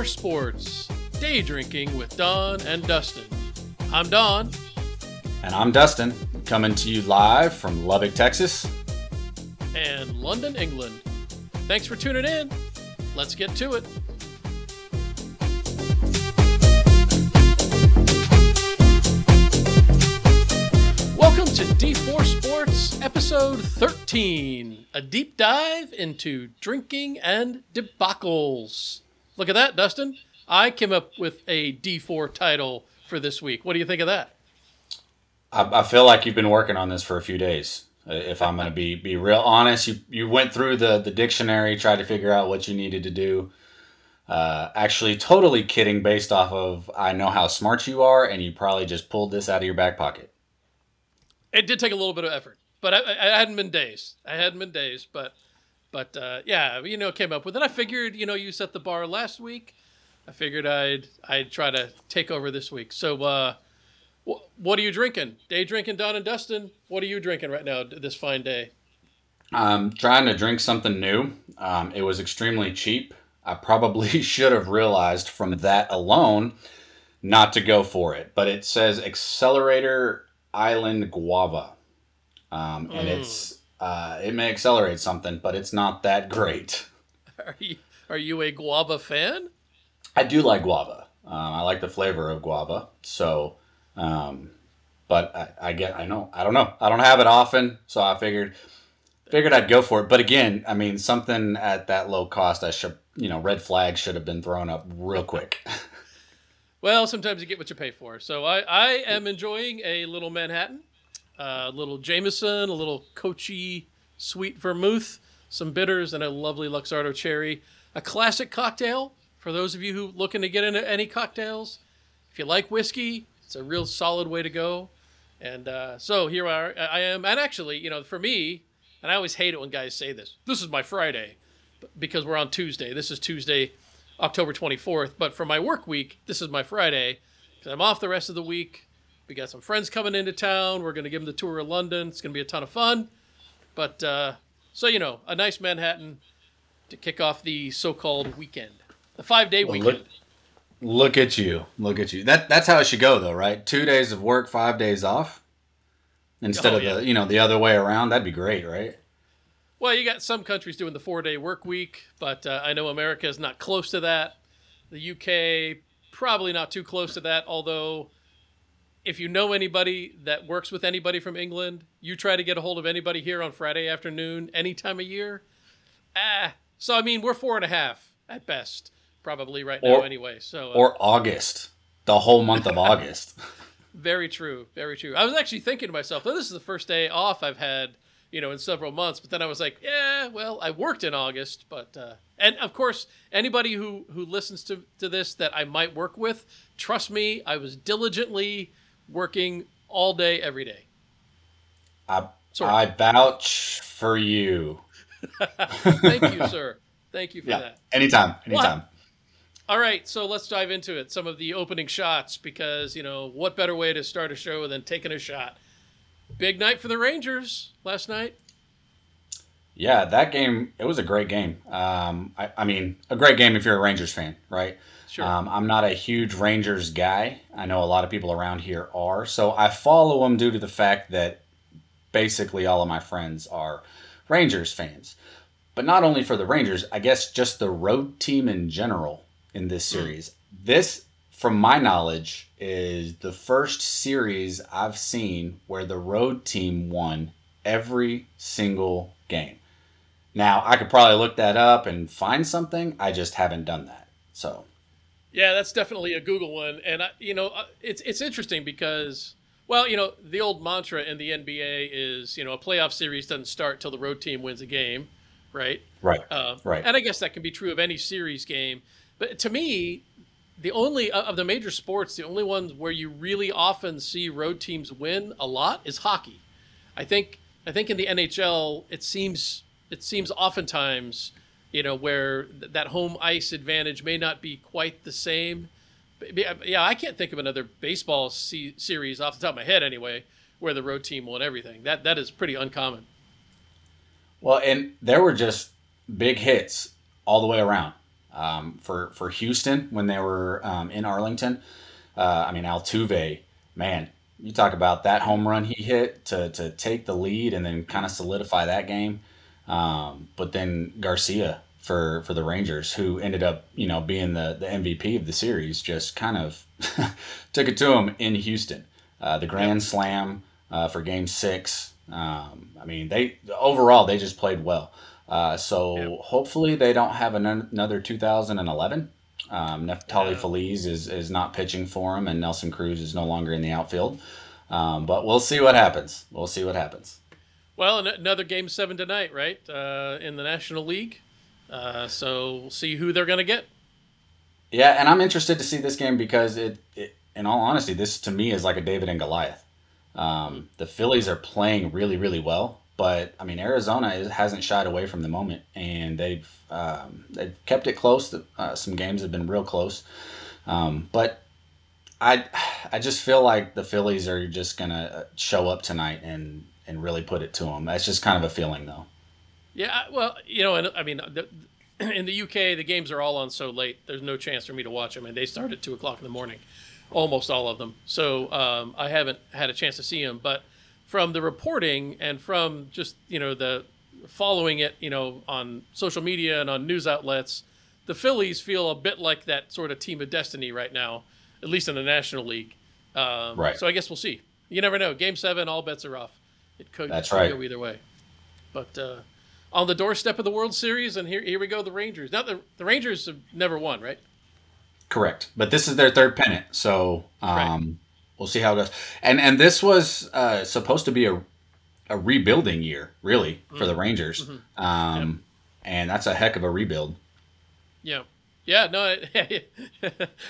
D4 Sports, day drinking with Don and Dustin. I'm Don. And I'm Dustin, coming to you live from Lubbock, Texas. And London, England. Thanks for tuning in. Let's get to it. Welcome to D4 Sports, episode 13, a deep dive into drinking and debacles. Look at that, Dustin. I came up with a D4 title for this week. What do you think of that? I, I feel like you've been working on this for a few days. If I'm going to be be real honest, you you went through the the dictionary, tried to figure out what you needed to do. Uh, actually, totally kidding. Based off of I know how smart you are, and you probably just pulled this out of your back pocket. It did take a little bit of effort, but I, I hadn't been days. I hadn't been days, but but uh, yeah, you know, came up with it. I figured, you know, you set the bar last week. I figured I'd I'd try to take over this week. So, uh, wh- what are you drinking? Day drinking, Don and Dustin. What are you drinking right now this fine day? I'm trying to drink something new. Um, it was extremely cheap. I probably should have realized from that alone not to go for it. But it says Accelerator Island Guava, um, and Mm. it's uh, it may accelerate something, but it's not that great. Are you are you a guava fan? I do like guava. Um, I like the flavor of guava. So, um, but I, I get I know I don't know I don't have it often, so I figured figured I'd go for it. But again, I mean something at that low cost, I should you know red flag should have been thrown up real quick. Well, sometimes you get what you pay for. So I, I am enjoying a little Manhattan, a little Jameson, a little Cocchi sweet vermouth, some bitters, and a lovely Luxardo cherry. A classic cocktail for those of you who looking to get into any cocktails. If you like whiskey, it's a real solid way to go. And uh, so here I, I am. And actually, you know, for me, and I always hate it when guys say this. This is my Friday because we're on Tuesday. This is Tuesday, October 24th. But for my work week, this is my Friday because I'm off the rest of the week. We got some friends coming into town. We're going to give them the tour of London. It's going to be a ton of fun. But uh, so, you know, a nice Manhattan to kick off the so called weekend, the five day Well, weekend. look- Look at you, look at you. That that's how it should go, though, right? Two days of work, five days off, instead Oh, of yeah. the you know the other way around. That'd be great, right? Well, you got some countries doing the four day work week, but uh, I know America is not close to that. The UK, probably not too close to that, although if you know anybody that works with anybody from England, you try to get a hold of anybody here on Friday afternoon, any time of year. Ah, so I mean, we're four and a half at best, probably right now, anyway. So, uh, Or August, the whole month of August. Very true. Very true. I was actually thinking to myself, oh, this is the first day off I've had, you know, in several months. But then I was like, yeah, well, I worked in August, but uh, and of course, anybody who who listens to to this that I might work with, trust me, I was diligently working all day, every day. I Sorry. I vouch for you. Thank you, sir. Thank you for Yeah, that. anytime, anytime. All right, so let's dive into it. Some of the opening shots, because you know what better way to start a show than taking a shot. Big night for the Rangers last night. Yeah, that game. It was a great game. Um, I, I mean, a great game if you're a Rangers fan, right? Sure. Um, I'm not a huge Rangers guy. I know a lot of people around here are, so I follow them due to the fact that basically all of my friends are Rangers fans. But not only for the Rangers, I guess just the road team in general in this series. This, from my knowledge, is the first series I've seen where the road team won every single game. Now, I could probably look that up and find something. I just haven't done that. So, Yeah, that's definitely a Google one, and I, you know, uh, it's it's interesting because, well, you know, the old mantra in the NBA is, you know, a playoff series doesn't start till the road team wins a game, right? right. Uh, Right. And I guess that can be true of any series game, but to me, the only of the major sports, the only ones where you really often see road teams win a lot is hockey. I think I think in the NHL, it seems it seems oftentimes, you know, where th- that home ice advantage may not be quite the same. But, but, Yeah, I can't think of another baseball se- series off the top of my head anyway, where the road team won everything. That that is pretty uncommon. Well, and there were just big hits all the way around. Um, for for Houston when they were um, in Arlington, uh, I mean Altuve, man, you talk about that home run he hit to to take the lead and then kind of solidify that game. Um, but then Garcia for for the Rangers, who ended up you know being the the MVP of the series, just kind of took it to him in Houston. Uh, the grand slam uh, for Game Six. Um, I mean, they overall they just played well. Uh, so Yep. hopefully they don't have an, another 2011. Um, Neftali Yeah. Feliz is, is not pitching for him, and Nelson Cruz is no longer in the outfield. Um, but we'll see what happens. We'll see what happens. Well, an- another game seven tonight, right? Uh, in the National League. Uh, so we'll see who they're going to get. Yeah, and I'm interested to see this game because it, it in all honesty, this to me is like a David and Goliath. Um, the Phillies are playing really, really well, but I mean Arizona is, hasn't shied away from the moment, and they've um, they've kept it close. Uh, some games have been real close, um, but I I just feel like the Phillies are just gonna show up tonight and and really put it to them. That's just kind of a feeling, though. Yeah, well, you know, and I mean, the, in the UK, the games are all on so late. There's no chance for me to watch them, and they start at two o'clock in the morning, almost all of them. So um, I haven't had a chance to see them. But from the reporting and from just you know the following it, you know, on social media and on news outlets, the Phillies feel a bit like that sort of team of destiny right now, at least in the National League. Um, Right. So I guess we'll see. You never know. Game seven, all bets are off. It could, That's could right. go either way. But uh, on the doorstep of the World Series, and here here we go, the Rangers. Now the the Rangers have never won, right? Correct. But this is their third pennant, so um, Right. we'll see how it goes. And and this was uh, supposed to be a a rebuilding year, really, for the Rangers. Um, And that's a heck of a rebuild. Yeah, yeah. No,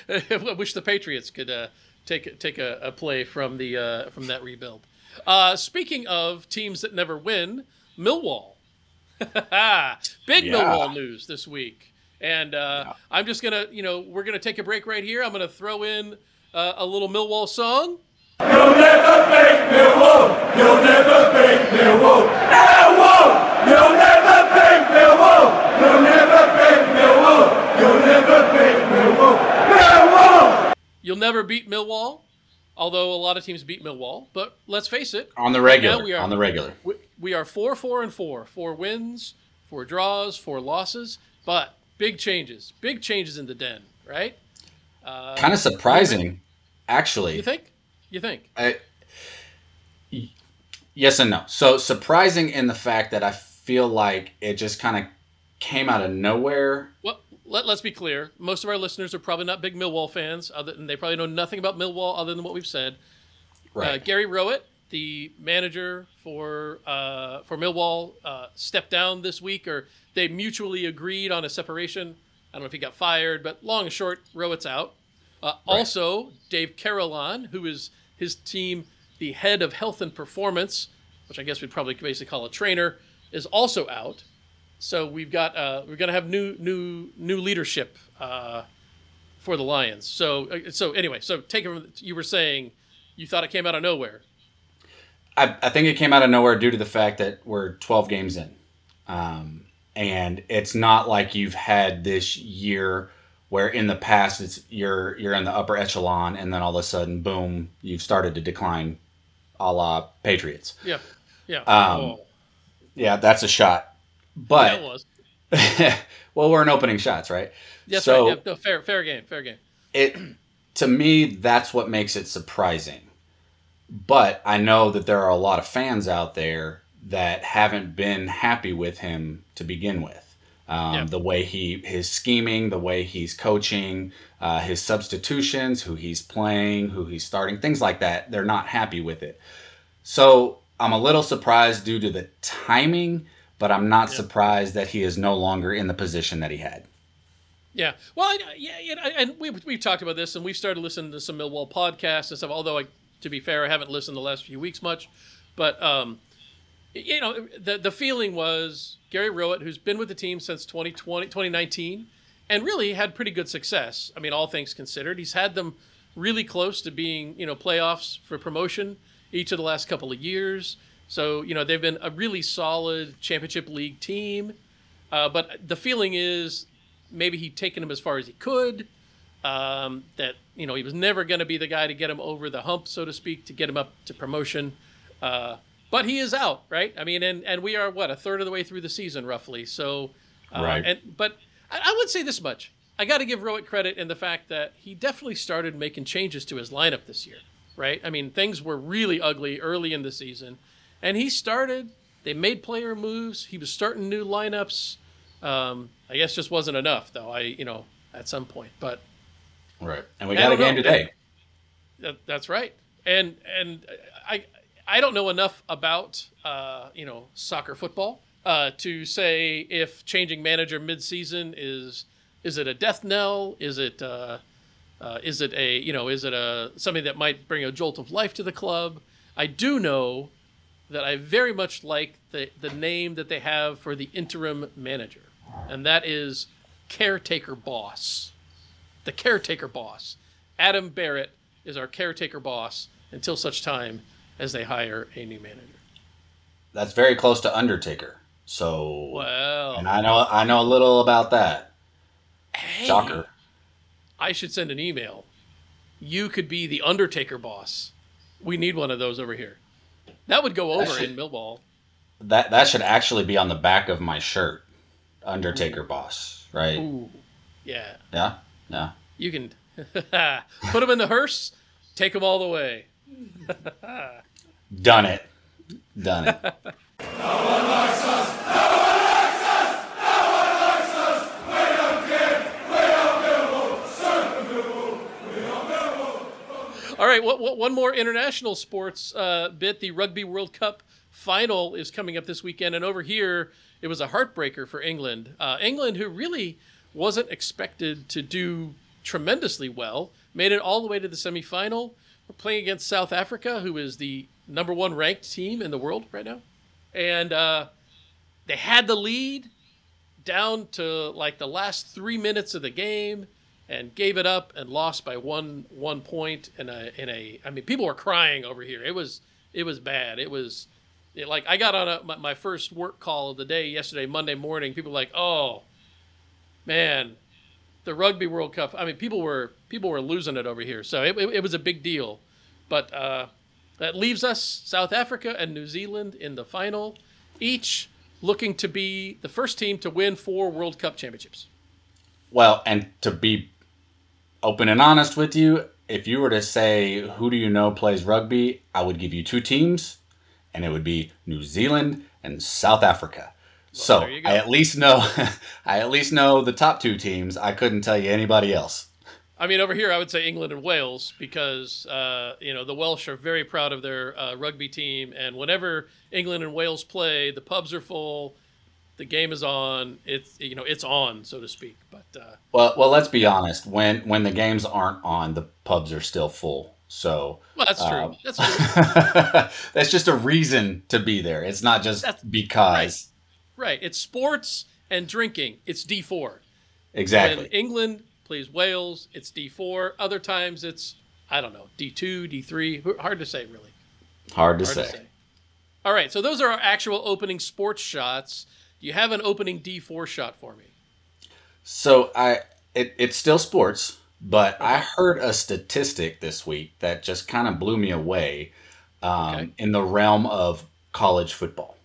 I wish the Patriots could uh, take take a, a play from the uh, from that rebuild. Uh, speaking of teams that never win, Millwall. Big Yeah. Millwall news this week, and uh, I'm just gonna, you know, we're gonna take a break right here. I'm gonna throw in uh, a little Millwall song. You'll never beat Millwall. You'll never beat Millwall. No wall. You'll never beat Millwall. You'll never beat Millwall. You'll never beat Millwall. Millwall. You'll never beat Millwall, although a lot of teams beat Millwall. But let's face it, On the Right regular. we are- on the regular. we, we are four, four, and four. Four wins, four draws, four losses. But big changes, big changes in the den, right? Uh, kind of surprising, actually. You think? You think? I, yes and no. So surprising in the fact that I feel like it just kind of came out of nowhere. Well, let, let's be clear. Most of our listeners are probably not big Millwall fans, other than they probably know nothing about Millwall other than what we've said. Uh, Gary Rowett, the manager for uh, for Millwall, uh, stepped down this week, or they mutually agreed on a separation. I don't know if he got fired, but long and short, Rowett's out. Uh, Also, Dave Carolan, who is his team, the head of health and performance, which I guess we'd probably basically call a trainer, is also out. So we've got uh, we're gonna have new new new leadership uh, for the Lions. So uh, so anyway, so take it from you were saying you thought it came out of nowhere. I, I think it came out of nowhere due to the fact that we're 12 games in. Um, and it's not like you've had this year where in the past it's you're you're in the upper echelon and then all of a sudden boom you've started to decline a la Patriots. Yeah, yeah. Um, oh, Yeah, that's a shot. But was well, we're in opening shots, right? yes, so right. Yeah, no, fair fair game, fair game. it to me that's what makes it surprising but i know that there are a lot of fans out there that haven't been happy with him to begin with um, Yeah. the way he his scheming the way he's coaching uh, his substitutions who he's playing who he's starting things like that they're not happy with it so i'm a little surprised due to the timing but i'm not surprised that he is no longer in the position that he had Yeah. Well, I, yeah, yeah, and we've, we've talked about this, and we've started listening to some Millwall podcasts and stuff. Although, I, to be fair, I haven't listened the last few weeks much. But um, you know, the the feeling was Gary Rowett, who's been with the team since 2020, 2019, and really had pretty good success. I mean, all things considered, he's had them really close to being you know playoffs for promotion each of the last couple of years. So you know they've been a really solid championship league team. Uh, but the feeling is maybe he'd taken him as far as he could. Um, that you know he was never going to be the guy to get him over the hump, so to speak, to get him up to promotion. Uh, but he is out, right? I mean, and and we are what a third of the way through the season, roughly. So, uh, Right. And but I, I would say this much: I got to give Rowett credit in the fact that he definitely started making changes to his lineup this year, right? I mean, things were really ugly early in the season, and he started. They made player moves. He was starting new lineups. Um, I guess just wasn't enough, though. I you know at some point, but Right. And we got a game today. that, that's right. And and I I don't know enough about uh, you know soccer football uh, to say if changing manager mid-season is is it a death knell? Is it uh, uh, is it a you know is it a something that might bring a jolt of life to the club? I do know that I very much like the the name that they have for the interim manager, and that is caretaker boss the caretaker boss. Adam Barrett is our caretaker boss until such time as they hire a new manager. That's very close to Undertaker. So Well, and I know I know a little about that. hey, Shocker. I should send an email. You could be the Undertaker boss. We need one of those over here. That would go over should- in Millwall. That that should actually be on the back of my shirt. Undertaker boss, right? Ooh, yeah. Yeah. Yeah. You can put them in the hearse, take them all the way. Done it. Done it. All right, what, what, one more international sports uh, bit. The Rugby World Cup final is coming up this weekend, and over here it was a heartbreaker for England. Uh, England, who really wasn't expected to do tremendously well, made it all the way to the semifinal. We're playing against South Africa, who is the number one ranked team in the world right now, and uh, they had the lead down to like the last three minutes of the game and gave it up and lost by one one point in a in a I mean people were crying over here. It was it was bad. It was it, like I got on a, my, my first work call of the day yesterday Monday morning. People were like, "Oh, man, the Rugby World Cup." I mean, people were people were losing it over here. So it, it, it was a big deal. But uh, that leaves us South Africa and New Zealand in the final, each looking to be the first team to win four World Cup championships. Well, and to be open and honest with you, if you were to say who do you know plays rugby, I would give you two teams, and it would be New Zealand and South Africa. so you go. I at least know I at least know the top two teams. I couldn't tell you anybody else. I mean, over here, I would say England and Wales because uh, you know the Welsh are very proud of their uh, rugby team, and whenever England and Wales play, the pubs are full, the game is on. It's you know it's on, so to speak. But uh, Well, well, let's be honest. When when the games aren't on, the pubs are still full. So well, that's true. Um, that's true. that's just a reason to be there. It's not just That's- because. right. It's sports and drinking. It's D four. Exactly. When England plays Wales, it's D four. Other times it's I don't know D two, D three. Hard to say, really. Hard to Hard say. to say. All right, so those are our actual opening sports shots. Do you have an opening D4 shot for me? So I it, it's still sports, but I heard a statistic this week that just kind of blew me away um, Okay. in the realm of college football.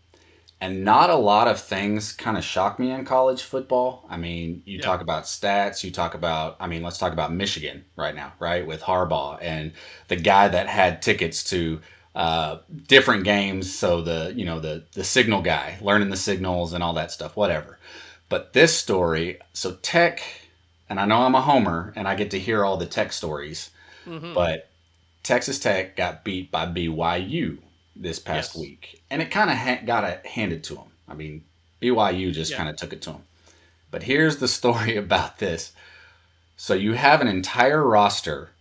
And not a lot of things kind of shock me in college football. I mean, you Yeah. talk about stats, you talk about, I mean, let's talk about Michigan right now, right? With Harbaugh and the guy that had tickets to uh, different games. So the, you know, the, the signal guy, learning the signals and all that stuff, whatever. But this story, so Tech, and I know I'm a homer and I get to hear all the Tech stories, Mhm. but Texas Tech got beat by BYU this past Yes. week, and it kind of ha- got it handed to them. I mean, BYU just Yeah. kind of took it to them. But here's the story about this. So you have an entire roster,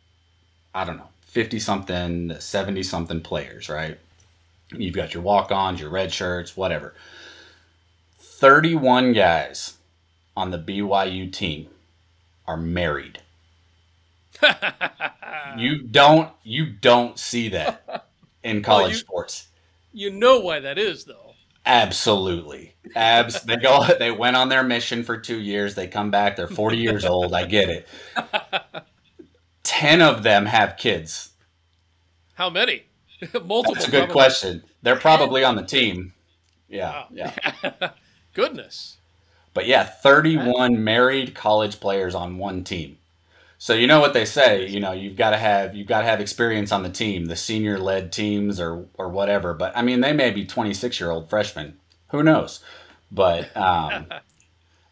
I don't know, 50 something, 70 something players, right? You've got your walk ons, your red shirts, whatever. 31 guys on the BYU team are married. You don't you don't see that in college you- sports. you know why that is, though. Absolutely. Abs. They go. They went on their mission for two years. They come back. They're forty years old. I get it. Ten of them have kids. How many? Multiple. That's a good probably. question. They're probably on the team. Yeah, Wow. yeah. Goodness. But yeah, 31 married college players on one team. So you know what they say, you know, you've got to have you've got to have experience on the team, the senior led teams or or whatever. But I mean, they may be 26 year old freshmen. Who knows? But um,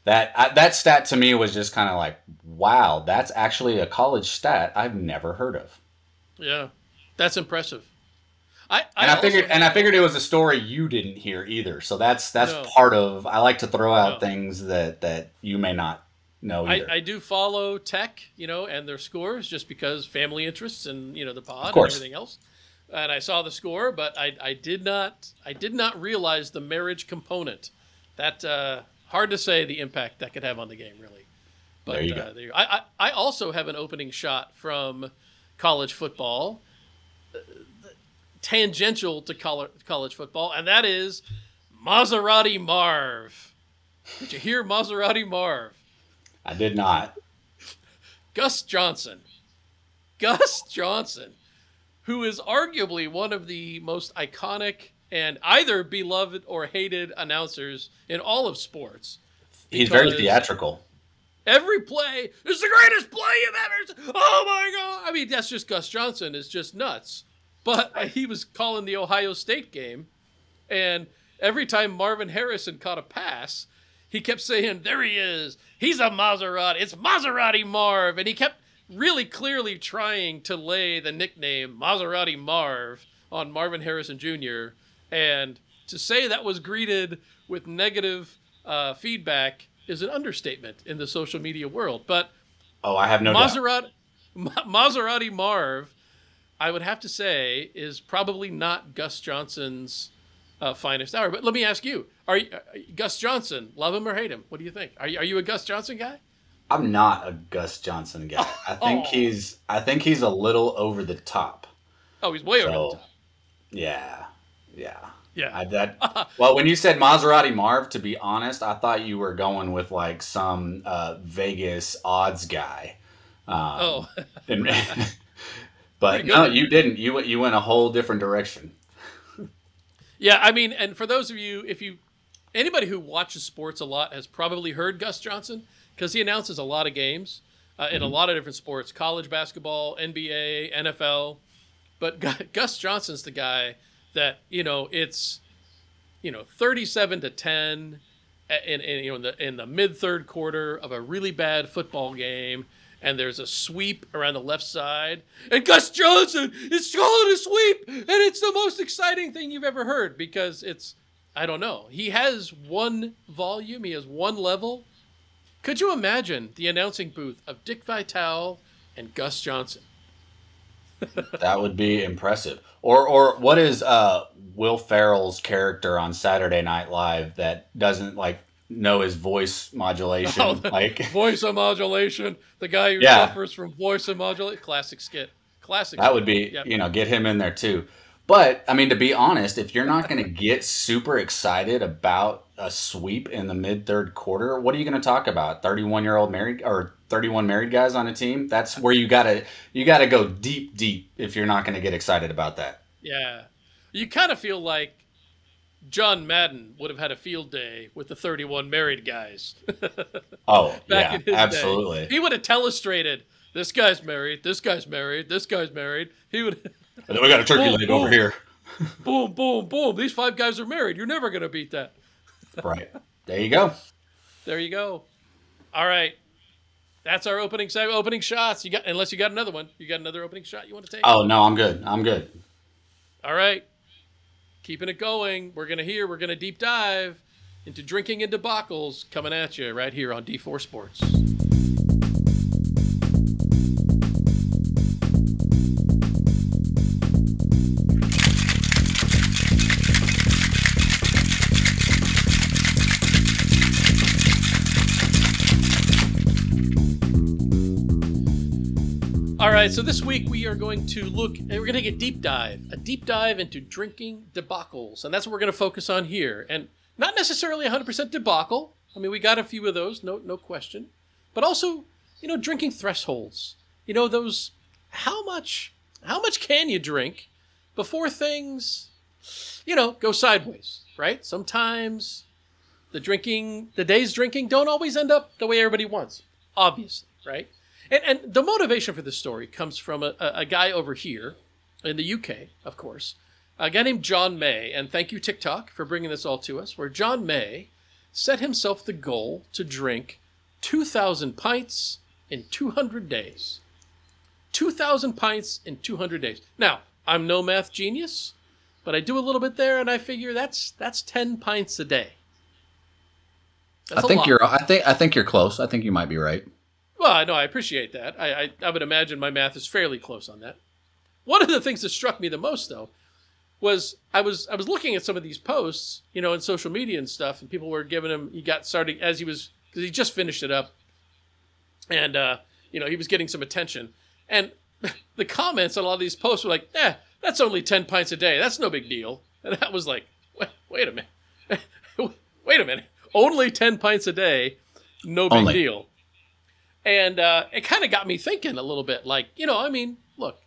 that I, that stat to me was just kind of like, wow, that's actually a college stat I've never heard of. Yeah, that's impressive. I, And I, figured, and I figured it was a story you didn't hear either. So that's that's No. part of. I like to throw out No. things that that you may not know I. I do follow tech, you know, and their scores just because family interests and you know the pod and everything else. And I saw the score, but I, I did not I did not realize the marriage component. That uh, hard to say the impact that could have on the game, really. But There you uh, go. there you- I, I I also have an opening shot from college football, uh, tangential to coll- college football, and that is Maserati Marv. Did you hear Maserati Marv? I did not. Gus Johnson. Gus Johnson, who is arguably one of the most iconic and either beloved or hated announcers in all of sports. He's very theatrical. Every play is the greatest play you've ever seen. Oh my God. I mean, that's just Gus Johnson is just nuts. But he was calling the Ohio State game, and every time Marvin Harrison caught a pass, he kept saying, There he is. He's a Maserati. It's Maserati Marv. And he kept really clearly trying to lay the nickname Maserati Marv on Marvin Harrison Jr. And to say that was greeted with negative uh, feedback is an understatement in the social media world. But Oh, I have no doubt. Maserati, Ma- Maserati Marv, I would have to say, is probably not Gus Johnson's uh, finest hour. But let me ask you: Are you, uh, Gus Johnson? Love him or hate him? What do you think? Are you, are you a Gus Johnson guy? I'm not a Gus Johnson guy. I think Oh. he's I think he's a little over the top. Oh, he's way over the top. yeah, yeah. Yeah. I, that well, when you said Maserati Marv, to be honest, I thought you were going with like some uh, Vegas odds guy. Um, oh, and- but no, you didn't. You went- you went a whole different direction. yeah. I mean, and for those of you, if you anybody who watches sports a lot has probably heard Gus Johnson because he announces a lot of games uh, in a lot of different sports: college basketball, NBA, NFL. But Gus Johnson's the guy that you know it's you know 37 to 10 in, in you know in the in the mid third quarter of a really bad football game and there's a sweep around the left side and Gus Johnson is calling a sweep and it's the most exciting thing you've ever heard because it's I don't know he has one volume he has one level. Could you imagine the announcing booth of Dick Vitale and Gus Johnson That would be impressive. Or or what is uh, Will Ferrell's character on Saturday Night Live that doesn't like know his voice modulation? Oh, like voice modulation the guy who Yeah. suffers from voice modulation classic skit classic that would be Yep. you know get him in there too. But I mean, to be honest, if you're not going to get super excited about a sweep in the mid third quarter, what are you going to talk about? Thirty one year old married or thirty one married guys on a team? That's where you gotta you gotta go deep deep if you're not going to get excited about that. Yeah. You kind of feel like John Madden would have had a field day with the 31 married guys. Oh yeah, his day. absolutely. He would have telestrated this guy's married, this guy's married, this guy's married. He would, And then we got a turkey Boom, leg over here. boom, boom, boom. These five guys are married. You're never going to beat that. Right. There you go. There you go. All right. That's our opening seg- opening shots. You got unless you got another one. You got another opening shot you want to take? Oh no, I'm good. I'm good. All right. Keeping it going. We're going to hear, we're going to deep dive into drinking and debacles coming at you right here on D4 Sports. Right, so this week we are going to look, and we're going to get a deep dive, a deep dive into drinking debacles, and that's what we're going to focus on here. And not necessarily 100% debacle. I mean, we got a few of those, no no question. But also, you know, drinking thresholds. You know, those how much how much can you drink before things you know, go sideways, right? Sometimes the drinking, the day's drinking don't always end up the way everybody wants, obviously, right? And, and the motivation for this story comes from a, a guy over here in the UK, of course, a guy named John May. And thank you, TikTok, for bringing this all to us, where John May set himself the goal to drink 2,000 pints in 200 days. 2,000 pints in 200 days. Now, I'm no math genius, but I do a little bit there, and I figure that's that's 10 pints a day. That's I think you're. I think. I think you're close. I think you might be right. Well, I know. I appreciate that. I, I, I would imagine my math is fairly close on that. One of the things that struck me the most, though, was I was I was looking at some of these posts, you know, in social media and stuff, and people were giving him. He got started as he was because he just finished it up, and uh, you know he was getting some attention, and the comments on a lot of these posts were like, "Eh, that's only ten pints a day. That's no big deal." And that was like, wait, wait a minute, wait a minute, only ten pints a day, no big only. deal. And uh, it kind of got me thinking a little bit, like you know, I mean, look,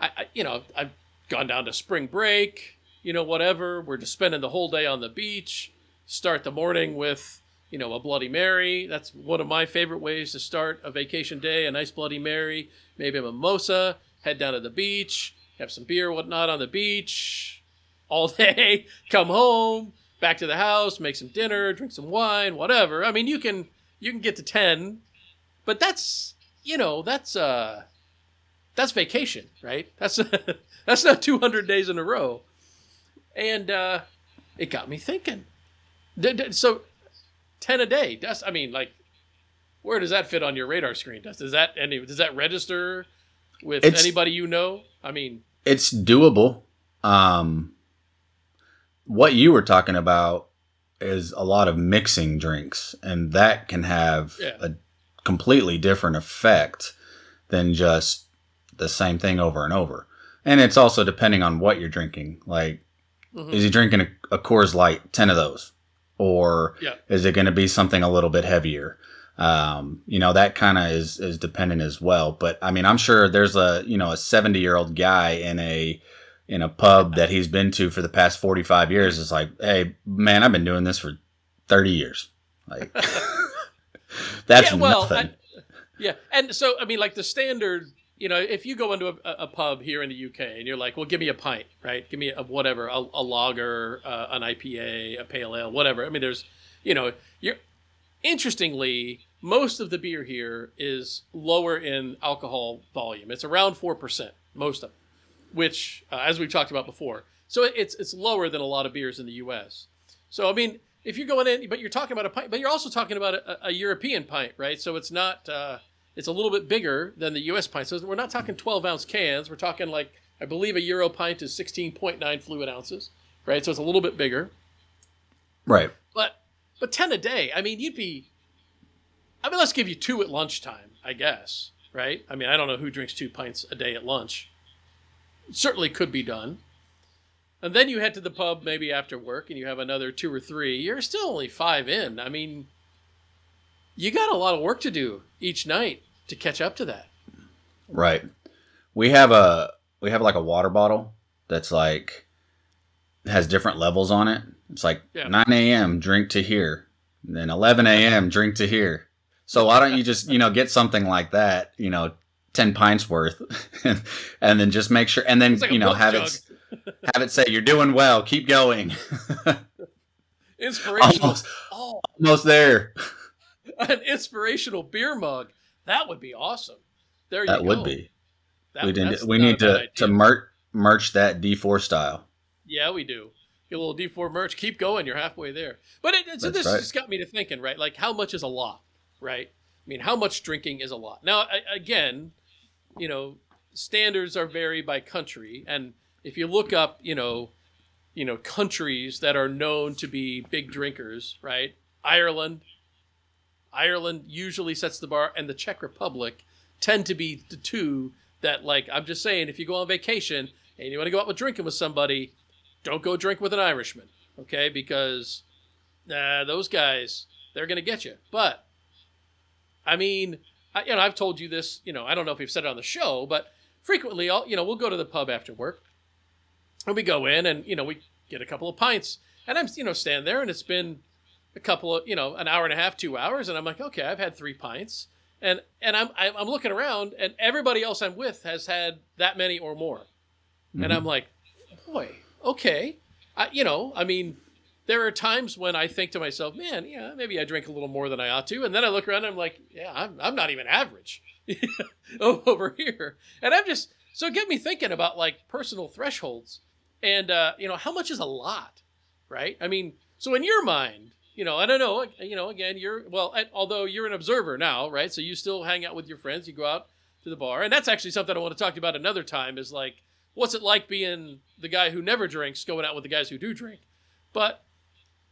I, I you know I've gone down to spring break, you know, whatever. We're just spending the whole day on the beach. Start the morning with you know, a Bloody Mary. That's one of my favorite ways to start a vacation day. A nice Bloody Mary, maybe a mimosa. Head down to the beach, have some beer, whatnot on the beach all day. Come home, back to the house, make some dinner, drink some wine, whatever. I mean, you can you can get to ten, but that's you know that's uh that's vacation, right? That's that's not 200 days in a row, and uh, it got me thinking. So 10 a day. That's, I mean, like, where does that fit on your radar screen? Does, does that any does that register with it's, anybody you know? I mean, it's doable. Um, what you were talking about is a lot of mixing drinks, and that can have yeah. a completely different effect than just the same thing over and over. And it's also depending on what you're drinking. Like, mm-hmm. is he drinking a, a Coors Light, ten of those? or yeah. is it going to be something a little bit heavier? Um, you know, that kind of is, is dependent as well. But I mean, I'm sure there's a, you know, a 70 year old guy in a, in a pub that he's been to for the past 45 years. It's like, Hey man, I've been doing this for 30 years. Like that's yeah, well, nothing. I, yeah. And so, I mean, like the standard you know, if you go into a, a, pub here in the UK and you're like, well, give me a pint, right? Give me a whatever, a, a lager, uh, an IPA, a pale ale, whatever. I mean, there's, you know, you're interestingly, most of the beer here is lower in alcohol volume. It's around 4%, most of it, which, uh, as we've talked about before, so it's, it's lower than a lot of beers in the US. So, I mean, if you're going in, but you're talking about a pint, but you're also talking about a, a European pint, right? So it's not, uh, it's a little bit bigger than the U.S. pint. So we're not talking 12 ounce cans. We're talking like I believe a Euro pint is 16.9 fluid ounces, right? So it's a little bit bigger. Right. But but 10 a day. I mean, you'd be. I mean, let's give you two at lunchtime, I guess, right? I mean, I don't know who drinks two pints a day at lunch. It certainly could be done. And then you head to the pub maybe after work and you have another two or three. You're still only five in. I mean, you got a lot of work to do each night to catch up to that. Right. We have a we have like a water bottle that's like has different levels on it. It's like yeah. 9 a.m. drink to here, then 11 a.m. drink to here. So why don't you just you know get something like that, you know, 10 pints worth, and then just make sure, and then like you know have jug. it have it say you're doing well, keep going. Inspirational. Almost, oh. almost there. An inspirational beer mug. That would be awesome. There you that would be. That, we did, we need to to merch merch that D4 style. Yeah, we do. Get a little D4 merch. Keep going. You're halfway there. But it, so this right. just got me to thinking, right? Like, how much is a lot, right? I mean, how much drinking is a lot? Now, I, again, you know, standards are vary by country, and if you look up, you know, you know, countries that are known to be big drinkers, right? Ireland, Ireland usually sets the bar, and the Czech Republic tend to be the two that, like, I'm just saying, if you go on vacation and you want to go out with drinking with somebody, don't go drink with an Irishman, okay? Because Nah, those guys, they're gonna get you. But I mean, I, you know, I've told you this. You know, I don't know if we've said it on the show, but frequently, I'll, you know, we'll go to the pub after work, and we go in, and you know, we get a couple of pints, and I'm, you know, stand there, and it's been a couple of, you know, an hour and a half, two hours, and I'm like, okay, I've had three pints, and and I'm I'm looking around, and everybody else I'm with has had that many or more, and Mhm. I'm like, boy, okay, I, you know, I mean. There are times when I think to myself, man, yeah, maybe I drink a little more than I ought to. And then I look around and I'm like, yeah, I'm, I'm not even average over here. And I'm just, so get me thinking about like personal thresholds and, uh, you know, how much is a lot, right? I mean, so in your mind, you know, I don't know, you know, again, you're, well, I- although you're an observer now, right? So you still hang out with your friends, you go out to the bar. And that's actually something I want to talk about another time is like, what's it like being the guy who never drinks going out with the guys who do drink? But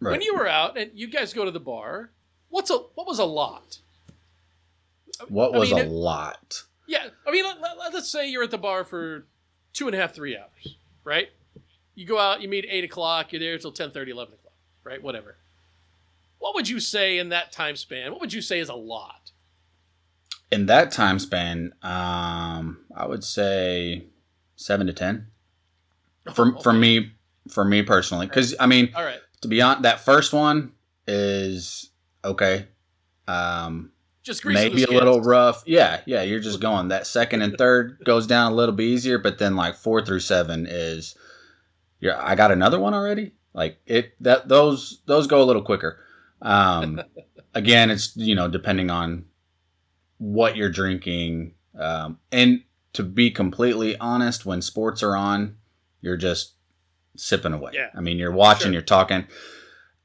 Right. when you were out and you guys go to the bar, what's a what was a lot? what I was mean, a lot? Yeah, I mean, let, us say you're at the bar for two and a half, three hours, right? You go out, you meet eight o'clock, you're there until 10, 11 o'clock, right? Whatever. What would you say in that time span? What would you say is a lot? In that time span, um, I would say seven to ten. For for me, for me personally, because I mean, All right. to be honest, that first one is okay. Um, Just maybe a little rough. Yeah, yeah, you're just going. That second and third goes down a little bit easier, but then like four through seven is, yeah, I got another one already. Like it that those those go a little quicker. Um, again, it's you know depending on what you're drinking, um, and to be completely honest, when sports are on, you're just sipping away. Yeah. I mean, you're watching, Sure. you're talking.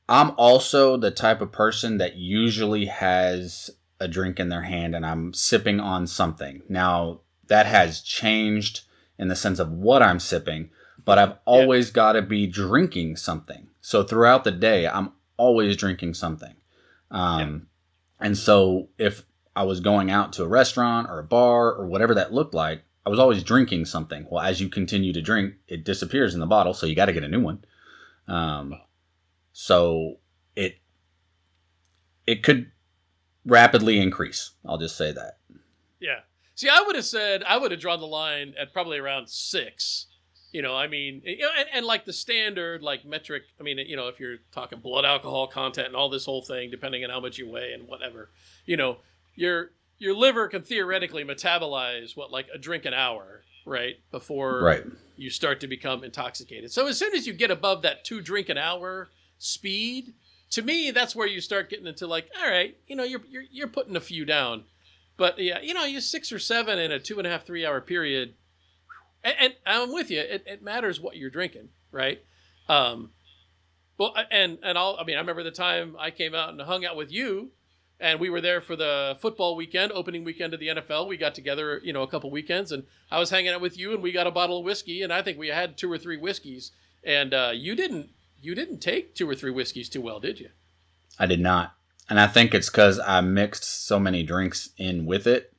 I'm also the type of person that usually has a drink in their hand and I'm sipping on something. Now, that has changed in the sense of what I'm sipping, but I've always got to be drinking something. So throughout the day, I'm always drinking something. Um, And so if I was going out to a restaurant or a bar or whatever that looked like, I was always drinking something. Well, as you continue to drink, it disappears in the bottle, so you got to get a new one. Um, so it it could rapidly increase. I'll just say that. Yeah. See, I would have said I would have drawn the line at probably around six. You know, I mean, eh, you know, and, and like the standard, like metric. I mean, you know, if you're talking blood alcohol content and all this whole thing, depending on how much you weigh and whatever, you know, your your liver can theoretically metabolize what like a drink an hour, right? Before Right. you start to become intoxicated. So as soon as you get above that two drink an hour speed, to me, that's where you start getting into like, all right, you know, you're you're, you're putting a few down, but yeah, you know, you six or seven in a two and a half three hour period, and, and I'm with you. It, it matters what you're drinking, right? Um, well, and and I'll, I mean, I remember the time I came out and hung out with you. And we were there for the football weekend, opening weekend of the NFL. We got together, you know, a couple weekends, and I was hanging out with you, and we got a bottle of whiskey, and I think we had two or three whiskeys, and uh, you didn't, you didn't take two or three whiskeys too well, did you? I did not. And I think it's because I mixed so many drinks in with it.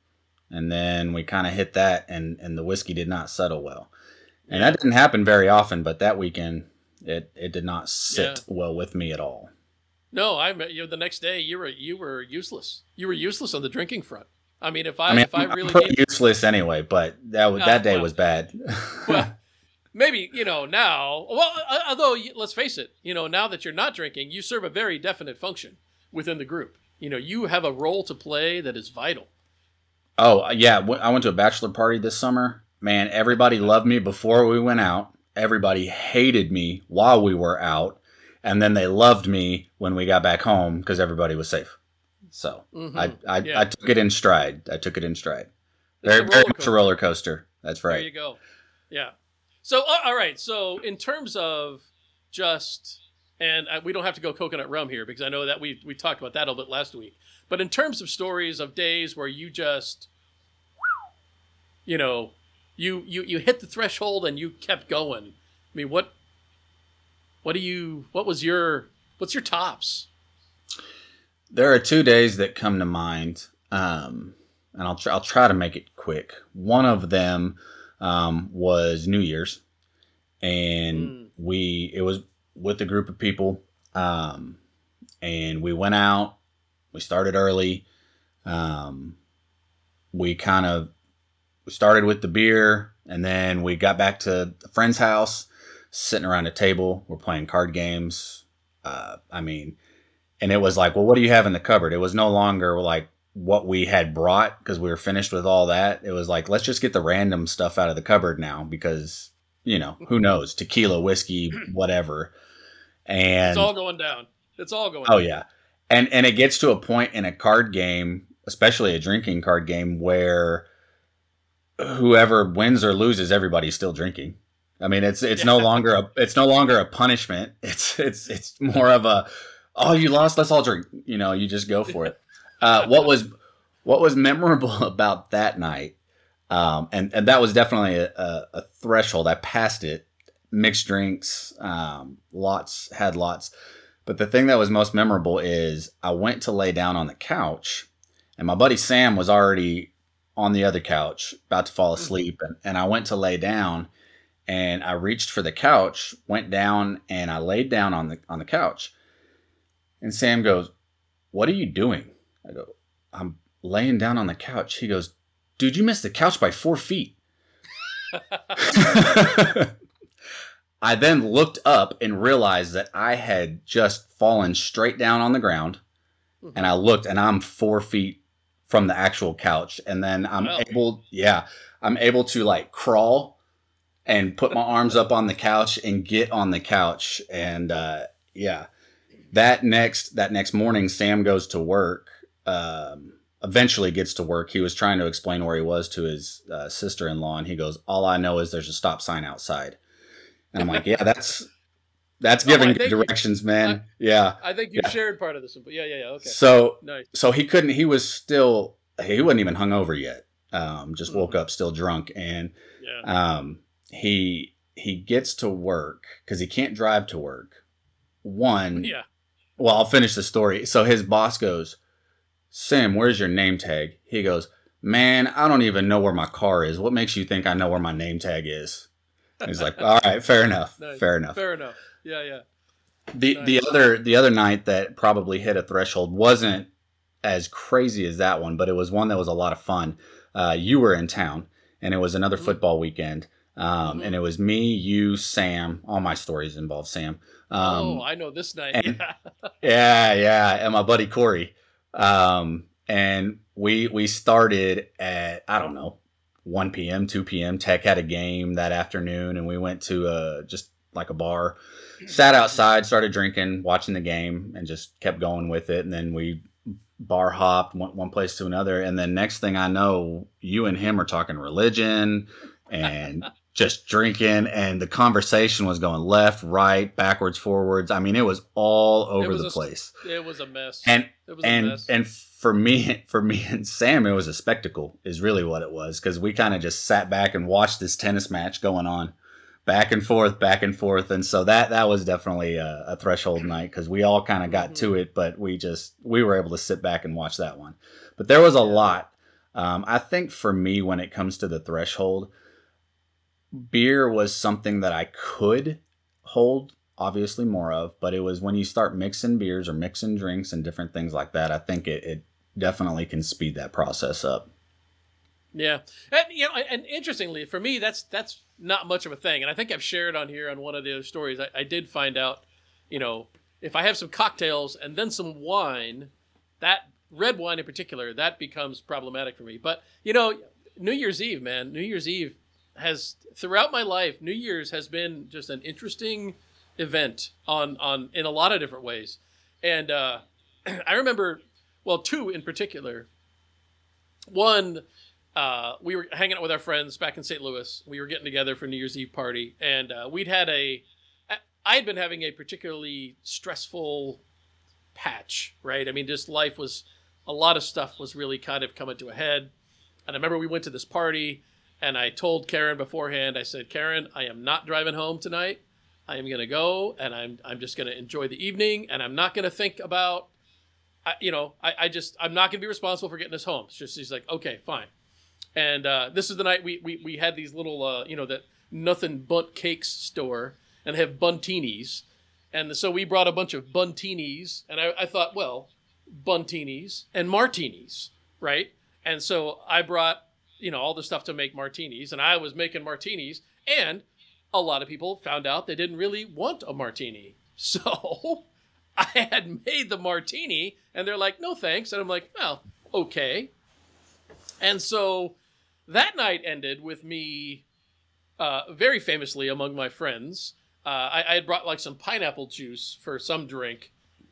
And then we kind of hit that, and, and the whiskey did not settle well. And that didn't happen very often, but that weekend, it, it did not sit well with me at all. No, I met you the next day. You were you were useless. You were useless on the drinking front. I mean, if I, I mean, if I I'm really pretty useless anyway, but that, was Ah, that day well. was bad. well, maybe you know now. Well, uh, although let's face it, you know now that you're not drinking, you serve a very definite function within the group. You know, you have a role to play that is vital. Oh yeah, I went to a bachelor party this summer. Man, everybody loved me before we went out. Everybody hated me while we were out, and then they loved me when we got back home because everybody was safe. So Mhm. I I, Yeah. I took it in stride. I took it in stride. It's Very very roller much a coaster. roller coaster. That's right. There you go. Yeah. So all right. So in terms of just and uh, we don't have to go coconut rum here because I know that we we talked about that a little bit last week. But in terms of stories of days where you just you know you you you hit the threshold and you kept going. I mean, what what do you what was your what's your tops? There are two days that come to mind, um, and I'll try, I'll try to make it quick. One of them um, was New Year's, and Mm. we it was with a group of people, um, and we went out. We started early. Um, we kind of started with the beer, and then we got back to a friend's house, sitting around a table. We're playing card games. Uh, I mean, and it was like, well, what do you have in the cupboard? It was no longer like what we had brought because we were finished with all that. It was like, let's just get the random stuff out of the cupboard now because you know who knows tequila, whiskey, whatever. And It's all going down. It's all going. Oh down. yeah, and and it gets to a point in a card game, especially a drinking card game, where whoever wins or loses, everybody's still drinking. I mean, it's it's no longer a it's no longer a punishment. It's it's it's more of a oh you lost, let's all drink. You know, you just go for it. Uh, what was what was memorable about that night, um, and and that was definitely a, a, a threshold. I passed it. Mixed drinks, um, lots had lots. But the thing that was most memorable is I went to lay down on the couch, and my buddy Sam was already on the other couch, about to fall mm. asleep. And, and I went to lay down, and I reached for the couch, went down, and I laid down on the on the couch. And Sam goes, "What are you doing?" I go, "I'm laying down on the couch." He goes, "Dude, you missed the couch by four feet." I then looked up and realized that I had just fallen straight down on the ground. And mm-hmm. I looked and I'm four feet from the actual couch. And then I'm Wow. able, yeah, I'm able to like crawl and put my arms up on the couch and get on the couch. And uh, yeah, that next, that next morning, Sam goes to work. Um, eventually gets to work. He was trying to explain where he was to his uh, sister in law. And he goes, All I know is there's a stop sign outside. And I'm like, yeah, that's that's Oh, giving good think you- directions, man. yeah. I think you Yeah. shared part of this, yeah, yeah, yeah. Okay, So nice. so he couldn't. He was still. He wasn't even hungover yet. Um, just woke Mhm. up still drunk, and Yeah. um, he he gets to work because he can't drive to work. One, Yeah. well, I'll finish the story. So his boss goes, Sam, where's your name tag? He goes, Man, I don't even know where my car is. What makes you think I know where my name tag is? He's like, All right, fair enough. Nice. Fair enough. Fair enough. Yeah, yeah. The the other the other night that probably hit a threshold wasn't as crazy as that one, but it was one that was a lot of fun. Uh, you were in town, and it was another Mhm. football weekend, um, Mhm. and it was me, you, Sam. All my stories involve Sam. Um, oh, I know this night. and- yeah. yeah, and my buddy Corey. Um, and we we started at I don't know, one p.m., two p.m. Tech had a game that afternoon, and we went to uh just like a bar, mm-hmm. sat outside, started drinking, watching the game, and just kept going with it. And then we bar hopped went one place to another, and then next thing I know, you and him are talking religion and just drinking, and the conversation was going left, right, backwards, forwards. I mean, it was all over was the a- place. It was a mess. And it was a and mess. and for me for me and Sam it was a spectacle is really what it was because we kind of just sat back and watched this tennis match going on back and forth back and forth and so that that was definitely a, a threshold night because we all kind of got to it but we just we were able to sit back and watch that one but there was a Yeah. lot um, I think for me when it comes to the threshold beer was something that I could hold obviously more of, but it was when you start mixing beers or mixing drinks and different things like that, I think it, it definitely can speed that process up. Yeah, and you know, and interestingly, for me, that's that's not much of a thing. And I think I've shared on here on one of the other stories. I, I did find out, you know, if I have some cocktails and then some wine, that red wine in particular, that becomes problematic for me. But you know, New Year's Eve, man, New Year's Eve has throughout my life, New Year's has been just an interesting event on on in a lot of different ways. And uh, I remember, well, two in particular. One uh, we were hanging out with our friends back in St. Louis. We were getting together for New Year's Eve party, and uh, we'd had a. I had been having a particularly stressful patch, right? I mean, just life was a lot of stuff was really kind of coming to a head. And I remember we went to this party, and I told Karen beforehand. I said, "Karen, I am not driving home tonight. I am going to go, and I'm I'm just going to enjoy the evening, and I'm not going to think about." I, you know, I, I just I'm not gonna be responsible for getting us home. It's just he's like, okay, fine. And uh, this is the night we, we we had these little uh, you know that Nothing Bundt Cakes store and have Bundtinis, And so we brought a bunch of Bundtinis, and I, I thought, well, Bundtinis and martinis, right? And so I brought, you know, all the stuff to make martinis, and I was making martinis, and a lot of people found out they didn't really want a martini. So I had made the martini, and they're like, no thanks. And I'm like, well, okay. And so that night ended with me uh, very famously among my friends. Uh, I, I had brought like some pineapple juice for some drink.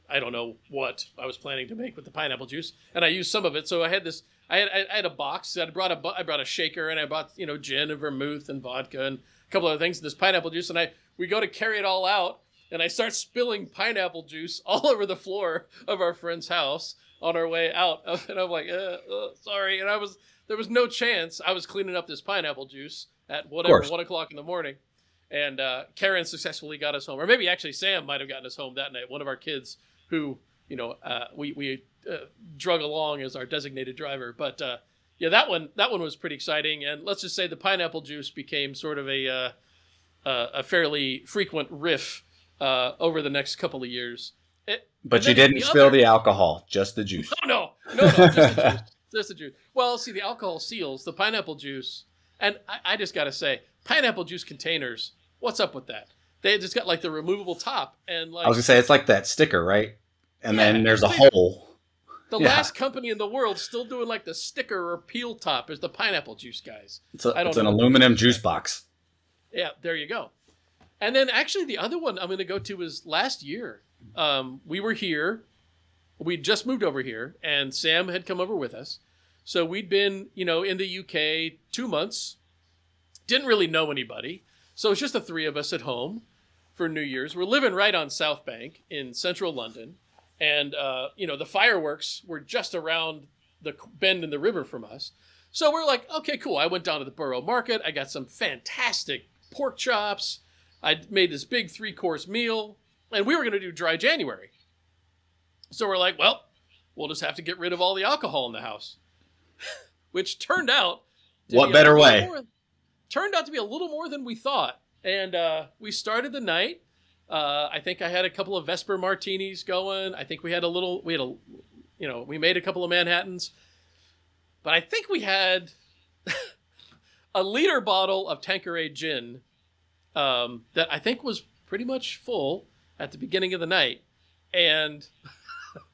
I don't know what I was planning to make with the pineapple juice, and I used some of it. So I had this. I had I had a box. I brought a I brought a shaker, and I bought you know gin and vermouth and vodka and a couple other things. This pineapple juice, and I we go to carry it all out, and I start spilling pineapple juice all over the floor of our friend's house on our way out. And I'm like, uh, uh, sorry. And I was there was no chance I was cleaning up this pineapple juice at whatever one o'clock in the morning. And uh, Karen successfully got us home, or maybe actually Sam might have gotten us home that night. One of our kids, who you know, uh, we we uh, drug along as our designated driver. But uh, yeah, that one that one was pretty exciting. And let's just say the pineapple juice became sort of a uh, uh, a fairly frequent riff uh, over the next couple of years. It, But you didn't the spill other- the alcohol, just the juice. no, no, no, no, just the juice. Just the juice. Well, see, the alcohol seals, the pineapple juice, and I, I just got to say, pineapple juice containers, what's up with that? They just got like the removable top, and like I was gonna say it's like that sticker, right? And Yeah, then there's a hole. the yeah. last company in the world still doing like the sticker or peel top is the pineapple juice guys. It's, a, I don't it's an aluminum juice box. Yeah, there you go. And then actually, the other one I'm going to go to is last year. Um, we were here. We just moved over here, and Sam had come over with us. So we'd been, you know, in the UK two months. Didn't really know anybody. So it's just the three of us at home for New Year's. We're living right on South Bank in central London. And, uh, you know, the fireworks were just around the bend in the river from us. So we're like, okay, cool. I went down to the Borough Market. I got some fantastic pork chops. I made this big three course meal, and we were going to do dry January. So we're like, well, we'll just have to get rid of all the alcohol in the house, which turned out. What be better way? more- turned out to be a little more than we thought, and uh, we started the night. Uh, I think I had a couple of Vesper martinis going. I think we had a little. We had a, you know, we made a couple of Manhattans, but I think we had a liter bottle of Tanqueray gin um, that I think was pretty much full at the beginning of the night, and